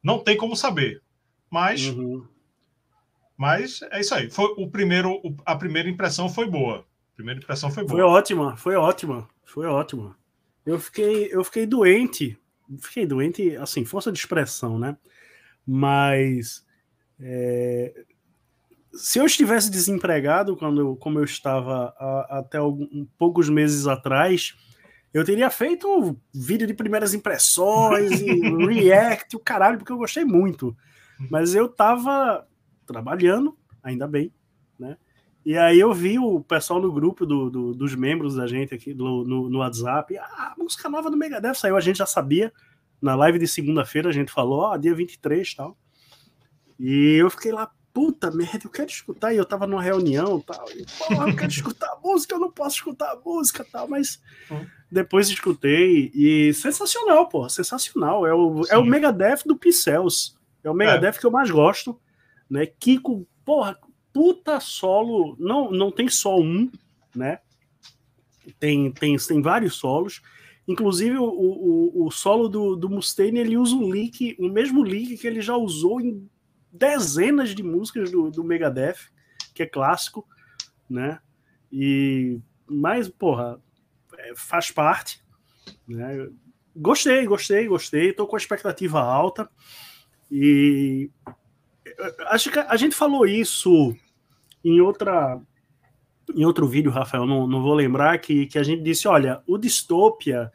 Não tem como saber. Mas, uhum. mas é isso aí. Foi o primeiro, a primeira impressão foi boa. A primeira impressão foi boa. Foi ótima, foi ótima, foi ótima. Eu fiquei, eu fiquei doente fiquei doente, assim, força de expressão, né? Mas é, se eu estivesse desempregado quando, como eu estava a, até algum, poucos meses atrás, eu teria feito um vídeo de primeiras impressões e react, o caralho, porque eu gostei muito. Mas eu tava trabalhando, ainda bem, né? E aí eu vi o pessoal no grupo do, do, dos membros da gente aqui do, no, no WhatsApp. Ah, música nova do Megadeth saiu, a gente já sabia. Na live de segunda-feira a gente falou, ó, oh, dia 23 e tal. E eu fiquei lá, puta merda, eu quero escutar. E eu tava numa reunião tal. E, porra, eu quero escutar a música, eu não posso escutar a música tal. Mas hum. depois escutei e sensacional, pô, sensacional. É o, é o Megadeth do Pixels. É o Megadeth é. que eu mais gosto. Né? Kiko, porra, puta solo, não, não tem só um, né? Tem, tem, tem vários solos. Inclusive, o, o, o solo do, do Mustaine ele usa um lick, o mesmo lick que ele já usou em dezenas de músicas do, do Megadeth, que é clássico, né? E mas, porra, é, faz parte, né? Gostei, gostei, gostei. Tô com a expectativa alta e acho que a gente falou isso em outra em outro vídeo, Rafael, não, não vou lembrar, que, que a gente disse, olha, o Distopia,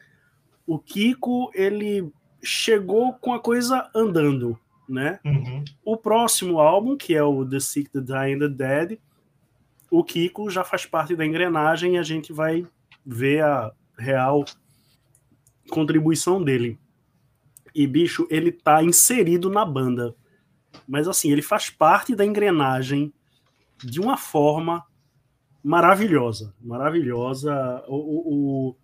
o Kiko, ele chegou com a coisa andando, né? Uhum. O próximo álbum, que é o The Sick, The Dying, The Dead, o Kiko já faz parte da engrenagem e a gente vai ver a real contribuição dele. E, bicho, ele tá inserido na banda. Mas, assim, ele faz parte da engrenagem de uma forma maravilhosa, maravilhosa. O, o, o,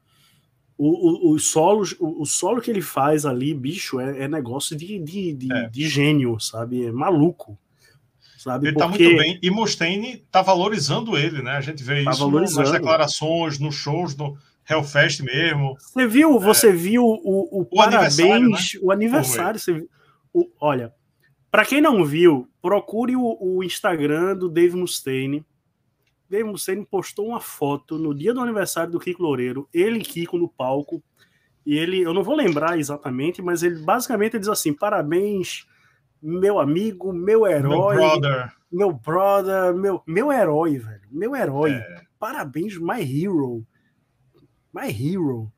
o, solos, o, o, solo que ele faz ali, bicho, é, é negócio de, de, de, é. de, gênio, sabe? É maluco. Sabe? Ele Porque... tá muito bem. E Mustaine tá valorizando ele, né? A gente vê tá isso nas declarações, nos shows do Hellfest mesmo. Você viu, é. você viu o, o, o parabéns, aniversário, né? o aniversário. Você, o, olha, para quem não viu, procure o, o, Instagram do Dave Mustaine. Dave Mustaine postou uma foto no dia do aniversário do Kiko Loureiro, ele e Kiko no palco. E ele, eu não vou lembrar exatamente, mas ele basicamente diz assim: parabéns, meu amigo, meu herói. Meu brother. Meu brother, meu, meu herói, velho. Meu herói. É. Parabéns, my hero. My hero.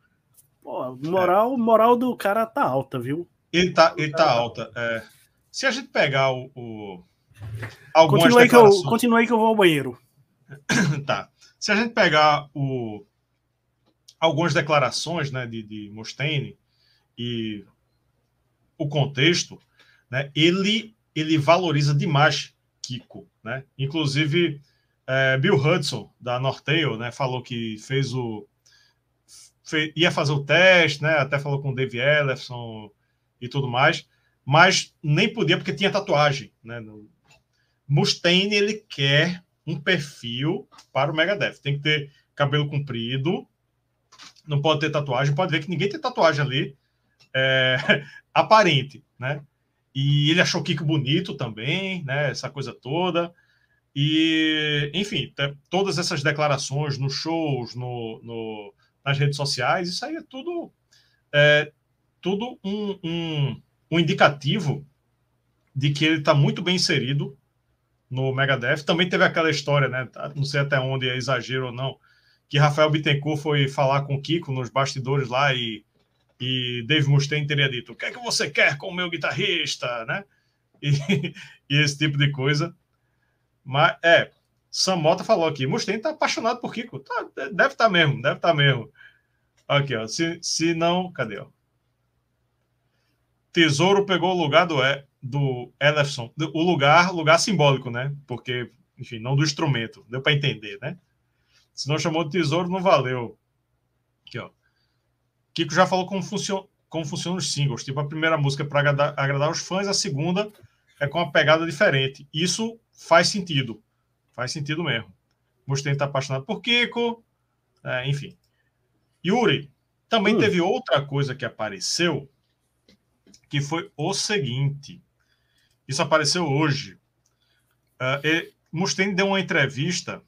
Pô, moral, é. moral do cara tá alta, viu? Ele tá, ele tá alta. É. Se a gente pegar o. o algumas continue, que eu, continue que eu vou ao banheiro. tá. Se a gente pegar o, algumas declarações né, de, de Mustaine e o contexto, né, ele, ele valoriza demais Kiko. Né? Inclusive, é, Bill Hudson, da Nortail, né, falou que fez o. Ia fazer o teste, né, até falou com o Dave Ellison e tudo mais mas nem podia porque tinha tatuagem. Né? Mustaine ele quer um perfil para o Megadeth. Tem que ter cabelo comprido, não pode ter tatuagem. Pode ver que ninguém tem tatuagem ali é, aparente, né? E ele achou Kiko bonito também, né? Essa coisa toda. E, enfim, todas essas declarações nos shows, no, no, nas redes sociais, isso aí é tudo, é, tudo um, um, um indicativo de que ele está muito bem inserido no Megadeth. Também teve aquela história, né? Não sei até onde é exagero ou não, que Rafael Bittencourt foi falar com o Kiko nos bastidores lá e, e Dave Mustaine teria dito: O que é que você quer com o meu guitarrista, né? E, e esse tipo de coisa. Mas, é, Sam Mota falou aqui: Mustaine tá apaixonado por Kiko. Tá, deve estar tá mesmo, deve estar tá mesmo. Aqui, ó. Se, se não, cadê? Ó? Tesouro pegou o lugar do, do Ellefson. O lugar, lugar simbólico, né? Porque, enfim, não do instrumento. Deu para entender, né? Se não chamou de tesouro, não valeu. Aqui, ó. Kiko já falou como funciona, como funcionam os singles. Tipo, a primeira música é para agradar, agradar os fãs, a segunda é com uma pegada diferente. Isso faz sentido. Faz sentido mesmo. Mustaine está apaixonado por Kiko. É, enfim. Yuri, também hum. teve outra coisa que apareceu que foi o seguinte. Isso apareceu hoje. Uh, Mustaine deu uma entrevista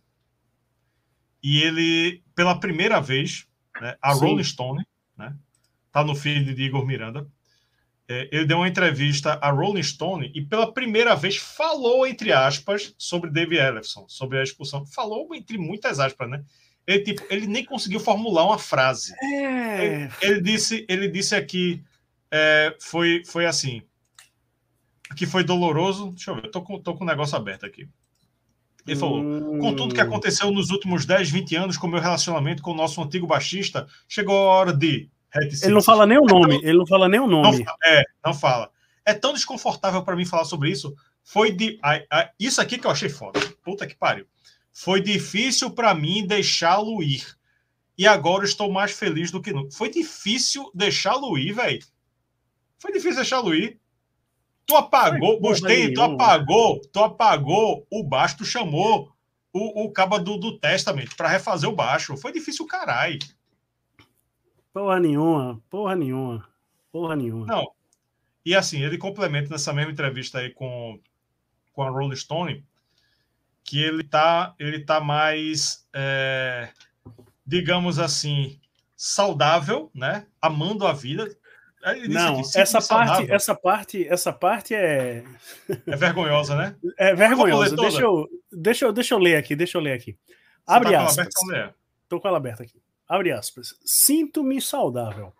e ele, pela primeira vez, né, a Sim. Rolling Stone, né, tá no feed de Igor Miranda, é, ele deu uma entrevista a Rolling Stone e pela primeira vez falou, entre aspas, sobre David Ellefson, sobre a expulsão. Falou entre muitas aspas, né? Ele, tipo, ele nem conseguiu formular uma frase. É... Ele, ele, disse, ele disse aqui é, foi, foi assim. Que foi doloroso. Deixa eu ver, eu tô com, tô com o negócio aberto aqui. Ele falou: hum... com tudo que aconteceu nos últimos 10, 20 anos com o meu relacionamento com o nosso antigo baixista, chegou a hora de. Ele não fala nem o nome. Ele não fala nem o nome. Não, é, não fala. É tão desconfortável para mim falar sobre isso. Foi de. Isso aqui que eu achei foda. Puta que pariu. Foi difícil para mim deixá-lo ir. E agora estou mais feliz do que nunca. Foi difícil deixá-lo ir, velho. Foi difícil deixar o ir. Tu apagou, gostei, tu apagou, tu apagou o baixo, tu chamou o, o cabo do, do Testament para refazer o baixo. Foi difícil caralho. Porra nenhuma, porra nenhuma, porra nenhuma. Não. E assim, ele complementa nessa mesma entrevista aí com, com a Rolling Stone que ele tá, ele tá mais, é, digamos assim, saudável, né? Amando a vida, não, aqui, essa parte, essa parte, essa parte é é vergonhosa, né? É vergonhosa. Deixa eu, deixa eu, deixa eu ler aqui, deixa eu ler aqui. Você Abre tá aspas. Estou com ela aberta aqui. Abre aspas. Sinto-me saudável.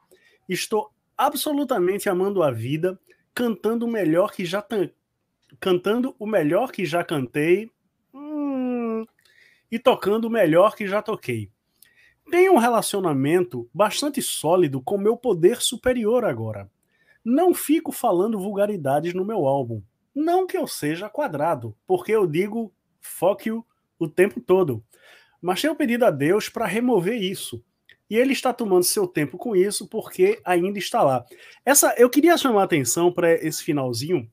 Estou absolutamente amando a vida, cantando o melhor que já cantando o melhor que já cantei hum, e tocando o melhor que já toquei. Tenho um relacionamento bastante sólido com meu poder superior agora. Não fico falando vulgaridades no meu álbum. Não que eu seja quadrado, porque eu digo fuck you o tempo todo. Mas tenho pedido a Deus para remover isso. E ele está tomando seu tempo com isso porque ainda está lá. Essa eu queria chamar a atenção para esse finalzinho,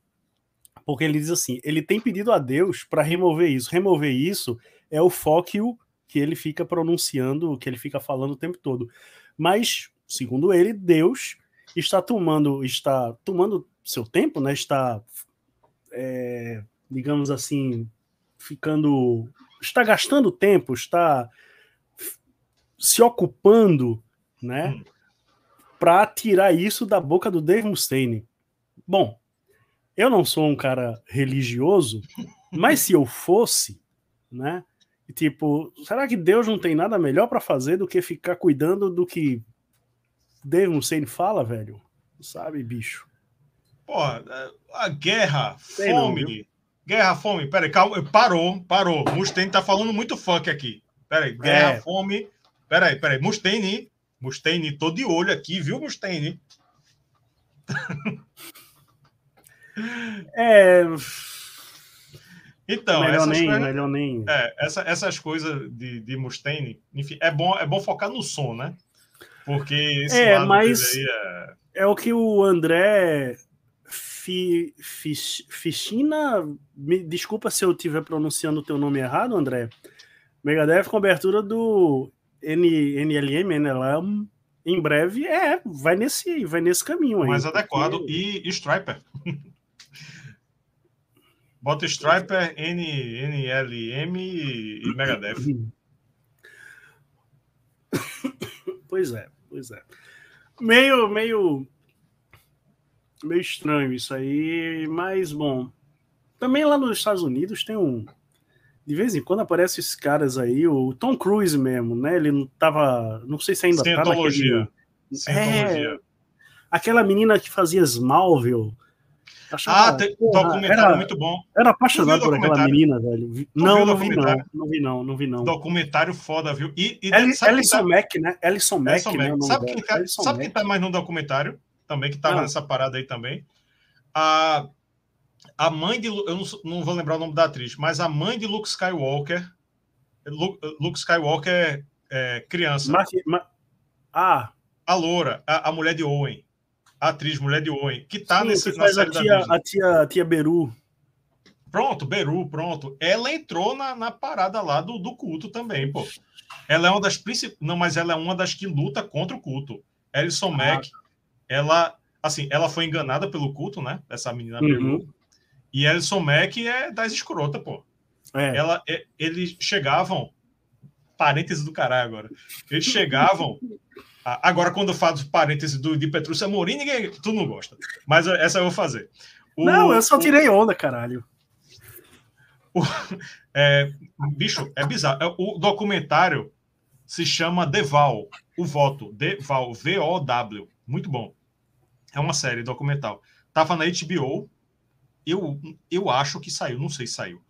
porque ele diz assim: ele tem pedido a Deus para remover isso. Remover isso é o fuck you que ele fica pronunciando, que ele fica falando o tempo todo. Mas, segundo ele, Deus está tomando, está tomando seu tempo, né? Está, é, digamos assim, ficando, está gastando tempo, está se ocupando, né? Hum. Para tirar isso da boca do Dave Mustaine. Bom, eu não sou um cara religioso, mas se eu fosse, né? E, tipo, será que Deus não tem nada melhor para fazer do que ficar cuidando do que Dave Mustaine fala, velho? Sabe, bicho? Porra, a guerra, tem fome. Não, guerra, fome. Peraí, calma. Parou, parou. Mustaine tá falando muito funk aqui. Peraí, guerra, é. fome. Peraí, peraí. Mustaine, Mustaine, tô de olho aqui, viu, Mustaine? é. Então, melhor nem, coisas, melhor nem. É, essa, essas coisas de, de Mustaine, enfim, é bom, é bom focar no som, né? Porque esse é, mas é... é... o que o André Fi, Fi, Fichina, me desculpa se eu estiver pronunciando o teu nome errado, André. Megadeth com abertura do N, NLM, NLM, em breve, é, vai nesse, vai nesse caminho aí. Mais adequado, porque... e Striper. Bota Striper, N, NLM e Megadeth. Pois é, pois é. Meio, meio, meio estranho isso aí, mas bom. Também lá nos Estados Unidos tem um. De vez em quando aparecem esses caras aí, o Tom Cruise mesmo, né? Ele não tava. Não sei se ainda tá naquele. É, aquela menina que fazia Smallville Achava, ah, tem, porra, documentário era, muito bom. Era apaixonado por aquela menina, velho. Não, não vi não, não vi não, não vi não. Documentário foda, viu? E, e Ellison tá... Mack, né? Ellison Mack, né? Sabe, quem tá, sabe quem tá mais no documentário? Também, que tava não. nessa parada aí também. A, a mãe de... Eu não, não vou lembrar o nome da atriz, mas a mãe de Luke Skywalker... Luke, Luke Skywalker é, criança. Mas, mas, ah... A loura, a, a mulher de Owen a atriz mulher de Owen, que tá Sim, nesse que faz a tia, a tia, a tia Beru. Pronto, Beru, pronto. Ela entrou na, na parada lá do, do culto também, pô. Ela é uma das principais. Não, mas ela é uma das que luta contra o culto. Alison ah. Mack, ela, assim, ela foi enganada pelo culto, né? Essa menina uhum. Beru. E Alison Mack é das escrotas, pô. É. Ela, é, eles chegavam. Parênteses do caralho agora. Eles chegavam Agora, quando eu faço parênteses do, de Petrúcio Amorim, ninguém, tu não gosta. Mas essa eu vou fazer. O, não, eu só tirei onda, caralho. O, é, bicho, é bizarro. É, o documentário se chama Deval, o voto. Deval, V-O-W. Muito bom. É uma série documental. Tava na HBO. Eu, eu acho que saiu, não sei se saiu.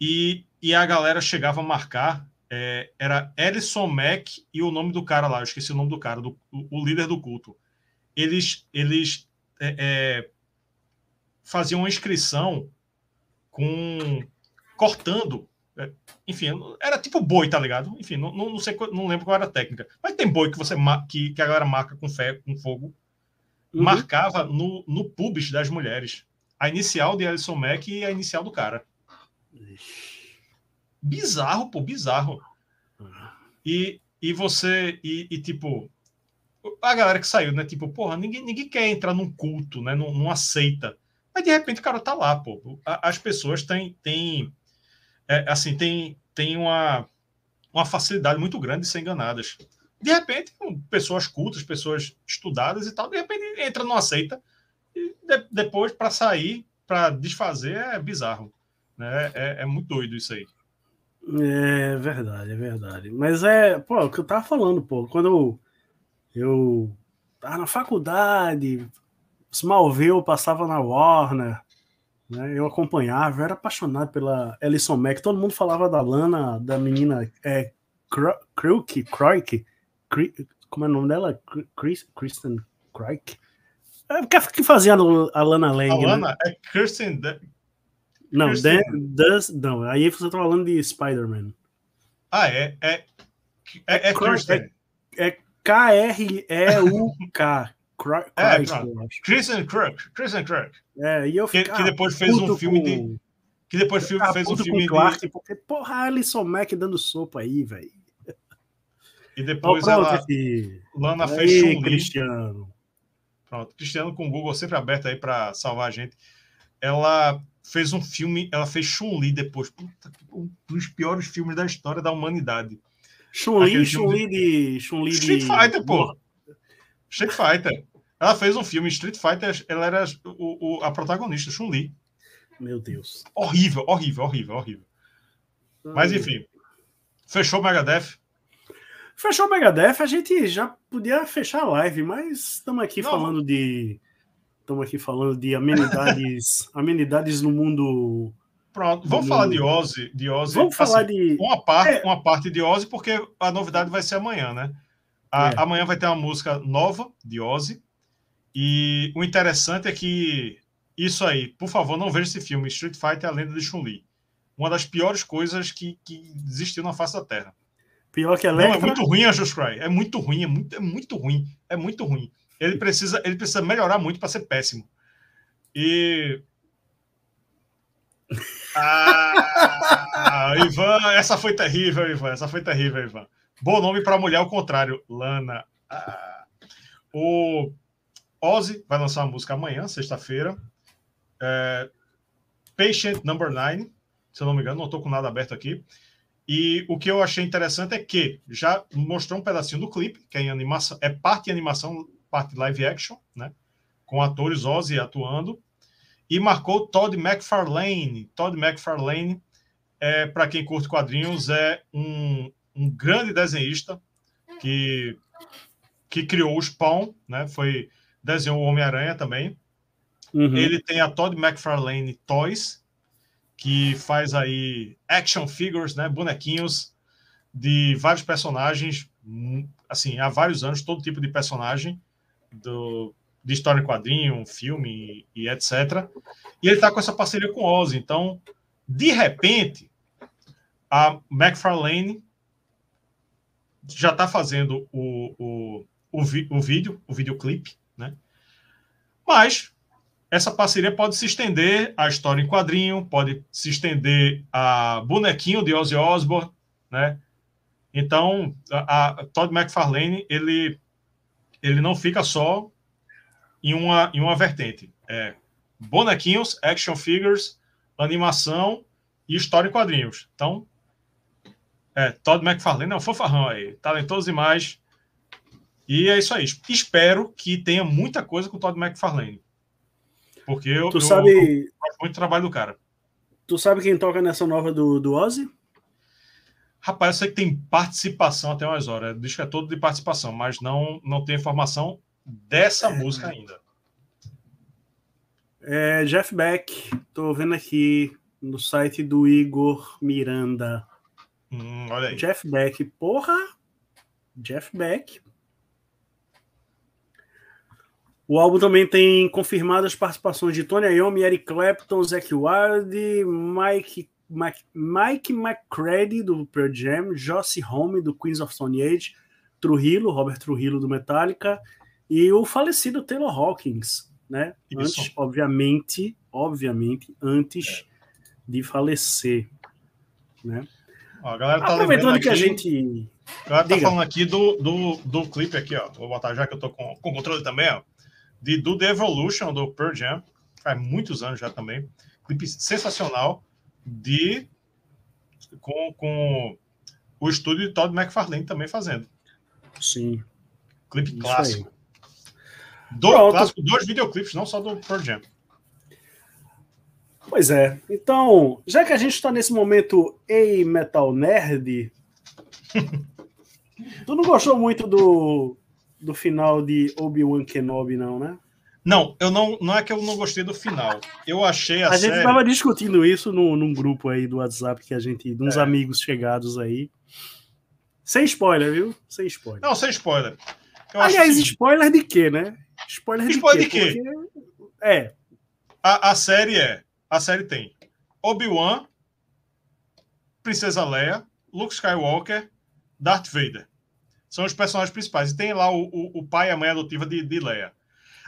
E, e a galera chegava a marcar é, era Ellison Mack e o nome do cara lá, eu esqueci o nome do cara, do, o, líder do culto. Eles, eles é, é, faziam uma inscrição com cortando. É, enfim, era tipo boi, tá ligado? Enfim, não, não, sei, não lembro qual era a técnica. Mas tem boi que você que, que a galera marca com fé, com fogo. Uhum. Marcava no, no pubis das mulheres. A inicial de Ellison Mack e a inicial do cara. Ixi. Bizarro, pô, bizarro. E, e você, e, e, tipo, a galera que saiu, né? Tipo, porra, ninguém, ninguém quer entrar num culto, né? Num, numa seita. Mas de repente o cara tá lá, pô. As pessoas têm, têm é, assim, tem, tem uma, uma facilidade muito grande de ser enganadas. De repente, pessoas cultas, pessoas estudadas e tal, de repente entra numa seita e de, depois para sair, para desfazer, é bizarro. Né? É, é muito doido isso aí. É verdade, é verdade. Mas é, pô, o que eu tava falando, pô, quando eu, eu tava na faculdade, Smallville passava na Warner, né? Eu acompanhava, eu era apaixonado pela Alison Mack. Todo mundo falava da Lana, da menina é, Crook, Croik, como é o nome dela? Chris, Kristen Croik. É, que fazia a Lana Lang, A né? Lana né? é Kristen não, Dan, does, não, aí você tá falando de Spider-Man. Ah, é? É, é, é, Kirsten. É, é K-R-E-U-K. é, Kristen Kirk. Kristen Kirk. É, e eu que, que depois fez um filme com... de. Que depois fez um filme Clark, de. Porque, porra, Alison Mack dando sopa aí, velho. E depois pronto, ela. Lana aí, fez Chun Cristiano. Pronto, Cristiano com o Google sempre aberto aí para salvar a gente. Ela fez um filme, ela fez Chun-Li depois. Puta, um dos piores filmes da história da humanidade. Chun-Li, Chun-Li de... Chun-Li Street de... Fighter, pô. Street Fighter. Ela fez um filme, Street Fighter, ela era o, o a protagonista, Chun-Li. Meu Deus. Horrível, horrível, horrível, horrível. Mas enfim. Fechou o Megadeth? Fechou o Megadeth, a gente já podia fechar a live, mas estamos aqui Não, falando de Estamos aqui falando de amenidades, amenidades no mundo. Pronto, vamos falar de Ozzy, de Ozzy. Vamos assim, falar de uma parte, é. uma parte de Ozzy, porque a novidade vai ser amanhã, né? A, é. Amanhã vai ter uma música nova de Ozzy. E o interessante é que isso aí, por favor, não veja esse filme, Street Fighter a lenda de Chun-Li. Uma das piores coisas que, que existiu na face da Terra. Pior que a Não, é muito ruim a Just Cry. É muito ruim, é muito, é muito ruim. É muito ruim. Ele precisa, ele precisa melhorar muito para ser péssimo. E. Ah, Ivan, essa foi terrível, Ivan. Essa foi terrível, Ivan. Bom nome para mulher, ao contrário. Lana. Ah. O Ozzy vai lançar uma música amanhã, sexta-feira. É... Patient Number Nine, se eu não me engano, não estou com nada aberto aqui. E o que eu achei interessante é que já mostrou um pedacinho do clipe, que é em animação, é parte em animação, parte live action, né? Com atores Ozzy atuando. E marcou Todd McFarlane. Todd McFarlane, é, para quem curte quadrinhos, é um, um grande desenhista que, que criou o Spawn, né? Foi desenhou o Homem-Aranha também. Uhum. Ele tem a Todd McFarlane Toys, que faz aí action figures, né, bonequinhos de vários personagens, assim, há vários anos, todo tipo de personagem do, de história em quadrinho, filme e, etc. E ele está com essa parceria com o Ozzy. Então, de repente, a McFarlane já está fazendo o, o, o, vi, o vídeo, o videoclipe, né? Mas essa parceria pode se estender à história em quadrinho, pode se estender a bonequinho de Ozzy Osbourne, né? Então, a, a Todd McFarlane, ele, ele não fica só em uma, em uma vertente. É bonequinhos, action figures, animação e história em quadrinhos. Então, é, Todd McFarlane é um fofarrão aí, talentoso demais. E é isso aí. Espero que tenha muita coisa com o Todd McFarlane. Porque eu, tu sabe... eu muito trabalho do cara. Tu sabe quem toca nessa nova do, do Ozzy? Rapaz, eu sei que tem participação até umas horas. Diz que é todo de participação, mas não, não tem informação dessa é. música ainda. É Jeff Beck. Tô vendo aqui no site do Igor Miranda. Hum, olha aí. Jeff Beck. Porra! Jeff Beck. O álbum também tem confirmadas participações de Tony Iommi, Eric Clapton, Zac Wilde, Mike, Mike, Mike McCready, do Pearl Jam, Josie Home, do Queens of Stone Age, Trujillo, Robert Trujillo, do Metallica, e o falecido Taylor Hawkins, né? Isso. Antes, obviamente, obviamente, antes é. de falecer, né? Ó, a galera tá Aproveitando que a gente... A galera tá Diga. falando aqui do, do, do clipe aqui, ó. Vou botar já que eu tô com, com controle também, ó de do The Evolution do Pearl Jam, faz muitos anos já também. Clipe sensacional de com, com o estúdio de Todd McFarlane também fazendo. Sim. Clipe clássico. Do, clássico. Dois videoclipes, não só do Pearl Jam. Pois é. Então, já que a gente está nesse momento Ei Metal Nerd, tu não gostou muito do do final de Obi-Wan Kenobi, não, né? Não, eu não, não é que eu não gostei do final. Eu achei a, a série... gente tava discutindo isso no, num grupo aí do WhatsApp que a gente, de uns é. amigos chegados aí. Sem spoiler, viu? Sem spoiler. Não, sem spoiler. Eu Aliás, assim... spoiler de quê, né? Spoiler de spoiler quê? De quê? Porque... É. A, a série é. A série tem Obi-Wan, Princesa Leia, Luke Skywalker, Darth Vader são os personagens principais. E tem lá o, o, o pai e a mãe adotiva de, de Leia.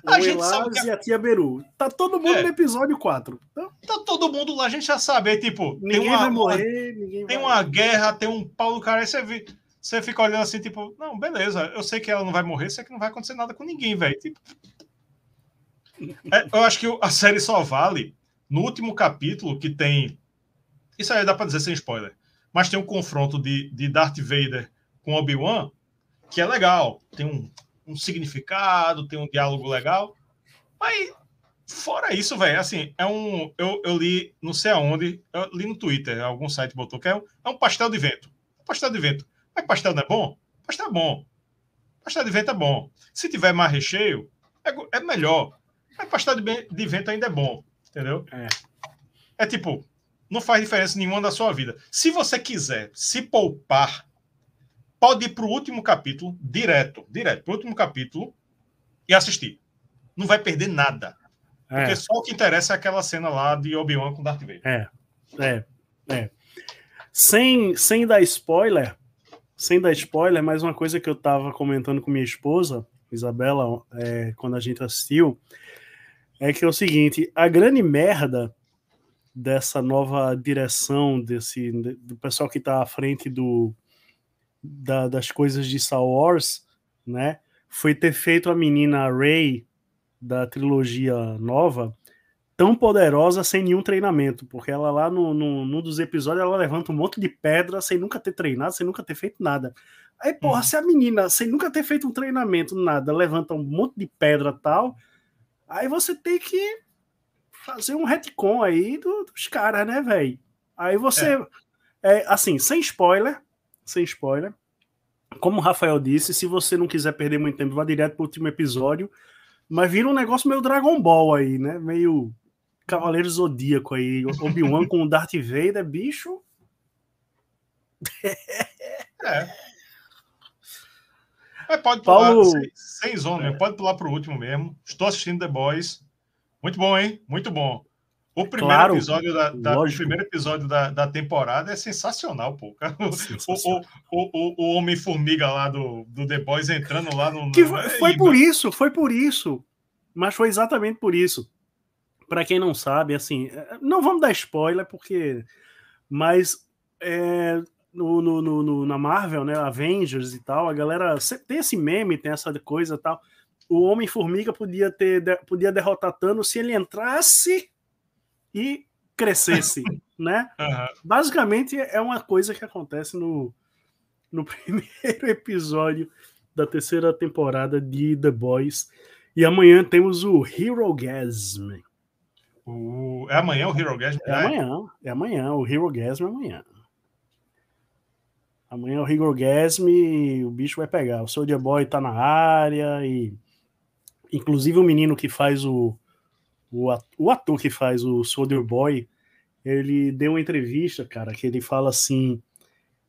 A o gente sabe que... e a tia Beru. Tá todo mundo é. no episódio 4. Então... Tá todo mundo lá, a gente já sabe. É, tipo, ninguém tem uma, vai morrer, ninguém tem vai... uma guerra, tem um pau do cara. Aí você, você fica olhando assim, tipo, não, beleza, eu sei que ela não vai morrer, sei que não vai acontecer nada com ninguém, velho. Tipo... É, eu acho que a série só vale no último capítulo que tem. Isso aí dá pra dizer sem spoiler. Mas tem um confronto de, de Darth Vader com Obi-Wan que é legal, tem um, um significado, tem um diálogo legal. Mas fora isso, velho, assim, é um. Eu, eu li, não sei aonde, eu li no Twitter, algum site botou que é um, é um pastel de vento. Um pastel de vento. Mas pastel não é bom? Pastel é bom. Pastel de vento é bom. Se tiver mais recheio, é, é melhor. Mas pastel de, de vento ainda é bom. Entendeu? É. é tipo, não faz diferença nenhuma da sua vida. Se você quiser se poupar pode ir para o último capítulo, direto, direto, para o último capítulo e assistir. Não vai perder nada. É. Porque só o que interessa é aquela cena lá de Obi-Wan com Darth Vader. É, é, é. Sem, sem dar spoiler, sem dar spoiler, mais uma coisa que eu estava comentando com minha esposa, Isabela, é, quando a gente assistiu, é que é o seguinte, a grande merda dessa nova direção, desse do pessoal que está à frente do, da, das coisas de Star Wars, né? Foi ter feito a menina Rey da trilogia nova tão poderosa sem nenhum treinamento, porque ela lá no, no, num dos episódios ela levanta um monte de pedra sem nunca ter treinado, sem nunca ter feito nada. Aí, porra, uhum. se a menina, sem nunca ter feito um treinamento, nada, levanta um monte de pedra tal, aí você tem que fazer um retcon aí do, dos caras, né, velho? Aí você, é. é. assim, sem spoiler, sem spoiler, como o Rafael disse, se você não quiser perder muito tempo, vá direto pro último episódio, mas vira um negócio meio Dragon Ball aí, né? Meio Cavaleiro Zodíaco aí, Obi-Wan com o Darth Vader, bicho. É. é pode pular, Paulo... sem, sem zona, é. pode pular pro último mesmo. Estou assistindo The Boys. Muito bom, hein? Muito bom. O primeiro claro, episódio, da, da o primeiro episódio da, da temporada é sensacional, pô. Sensacional. O, o, o, o Homem-Formiga lá do, do The Boys entrando lá no. Que foi, foi por isso, foi por isso. Mas foi exatamente por isso. Para quem não sabe, assim, é, não vamos dar spoiler, porque. Mas é, no, no, no, na Marvel, né? Avengers e tal, a galera tem esse meme, tem essa coisa e tal. O Homem-Formiga podia ter podia derrotar Thanos se ele entrasse e crescesse, né? Uhum. Basicamente é uma coisa que acontece no, no primeiro episódio da terceira temporada de The Boys. E amanhã temos o Hero Gasm. O... É amanhã o Hero Gasm? É amanhã, é amanhã. O Hero Gasm é amanhã. Amanhã o Hero Gasm e o bicho vai pegar. O Soldier Boy tá na área e inclusive o menino que faz o o ator que faz o Soldier Boy, ele deu uma entrevista, cara, que ele fala assim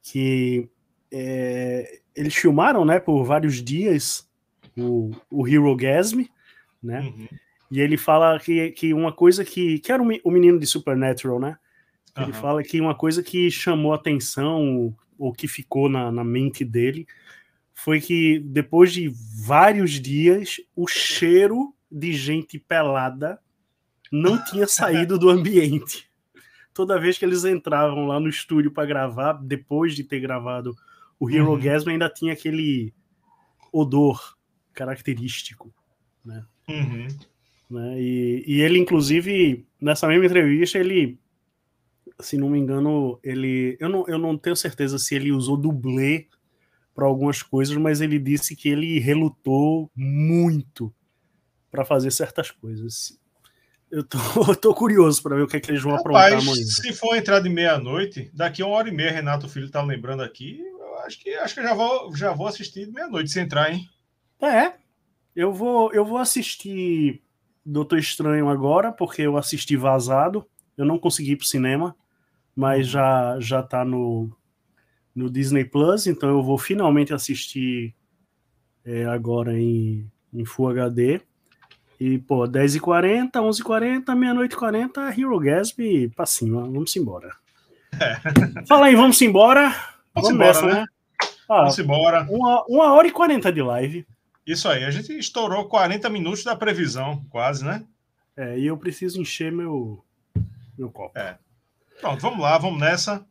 que é, eles filmaram, né, por vários dias o, o Hero Gasm, né? Uhum. E ele fala que, que uma coisa que. que era o menino de Supernatural, né? Ele uhum. fala que uma coisa que chamou atenção, ou que ficou na, na mente dele, foi que depois de vários dias, o cheiro de gente pelada não tinha saído do ambiente. Toda vez que eles entravam lá no estúdio para gravar, depois de ter gravado o Hero uhum. Gasm, ainda tinha aquele odor característico, né? Uhum. né? E, e ele, inclusive, nessa mesma entrevista, ele, se não me engano, ele, eu não, eu não tenho certeza se ele usou dublê para algumas coisas, mas ele disse que ele relutou muito para fazer certas coisas. Eu tô, eu tô curioso para ver o que, é que eles vão Rapaz, aprontar amanhã. Se for entrar de meia-noite, daqui a uma hora e meia, Renato Filho tá lembrando aqui, eu acho que acho que eu já vou, já vou assistir de meia-noite se entrar, hein? É. Eu vou, eu vou assistir Doutor Estranho agora, porque eu assisti vazado. Eu não consegui ir pro cinema, mas já, já tá no, no Disney Plus, então eu vou finalmente assistir é, agora em, em Full HD. E, pô, 10h40, 11h40, meia-noite 40, Hero Gasp pra cima. Vamos embora. É. Fala aí, vamos embora. Vamos, vamos embora, nessa, né? né? Ah, vamos embora. Uma, uma hora e 40 de live. Isso aí, a gente estourou 40 minutos da previsão, quase, né? É, e eu preciso encher meu, meu copo. É. Pronto, vamos lá, vamos nessa.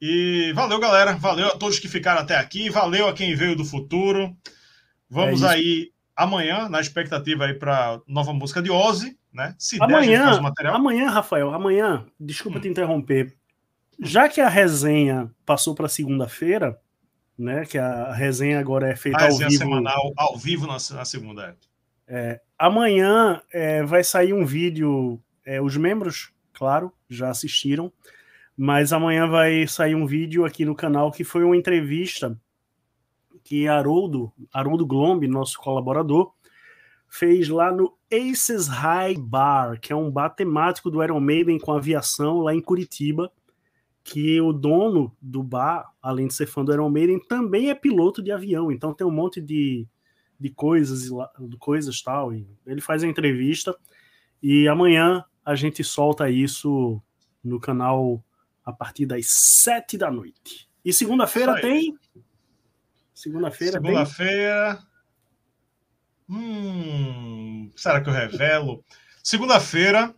E valeu, galera. Valeu a todos que ficaram até aqui. Valeu a quem veio do futuro. Vamos é aí amanhã, na expectativa aí para nova música de Ozzy, né? Se amanhã, der, amanhã, Rafael, amanhã, desculpa hum. te interromper. Já que a resenha passou para segunda-feira, né? Que a resenha agora é feita a ao vivo. semanal, ao vivo na, na segunda. É. é amanhã é, vai sair um vídeo. É, os membros, claro, já assistiram. Mas amanhã vai sair um vídeo aqui no canal que foi uma entrevista que Haroldo, Haroldo Glombe, nosso colaborador, fez lá no Aces High Bar, que é um bar temático do Iron Maiden com aviação lá em Curitiba, que o dono do bar, além de ser fã do Iron Maiden, também é piloto de avião, então tem um monte de, de coisas coisas tal, e ele faz a entrevista. E amanhã a gente solta isso no canal a partir das sete da noite. E segunda-feira tem Segunda-feira. Segunda-feira. Hum, será que eu revelo? Segunda-feira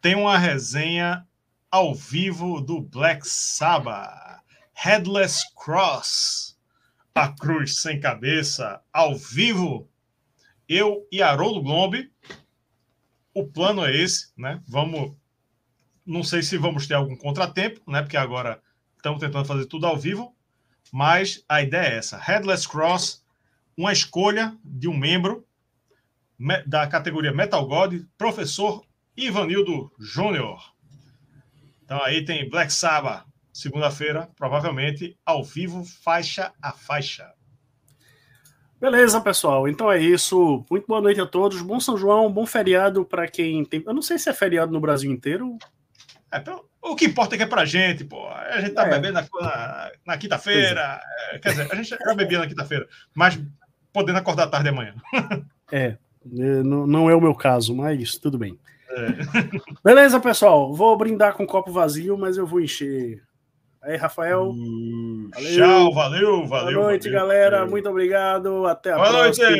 tem uma resenha ao vivo do Black Sabbath. Headless Cross. A cruz sem cabeça. Ao vivo. Eu e Haroldo Glombe. o plano é esse, né? Vamos. Não sei se vamos ter algum contratempo, né? Porque agora estamos tentando fazer tudo ao vivo, mas a ideia é essa: Headless Cross, uma escolha de um membro da categoria Metal God, professor Ivanildo Júnior. Então aí tem Black Sabbath, segunda-feira, provavelmente ao vivo, faixa a faixa. Beleza, pessoal. Então é isso. Muito boa noite a todos. Bom São João, bom feriado para quem tem. Eu não sei se é feriado no Brasil inteiro. É, então, o que importa é que é pra gente, pô. A gente tá é. bebendo na, na, na quinta-feira. É. Quer dizer, a gente já bebia na quinta-feira, mas podendo acordar tarde amanhã. É, é, não é o meu caso, mas tudo bem. É. Beleza, pessoal. Vou brindar com um copo vazio, mas eu vou encher Aí, Rafael. Uh, valeu. Tchau, valeu, valeu. Boa noite, valeu, galera. Valeu. Muito obrigado. Até a Boa próxima. Noite.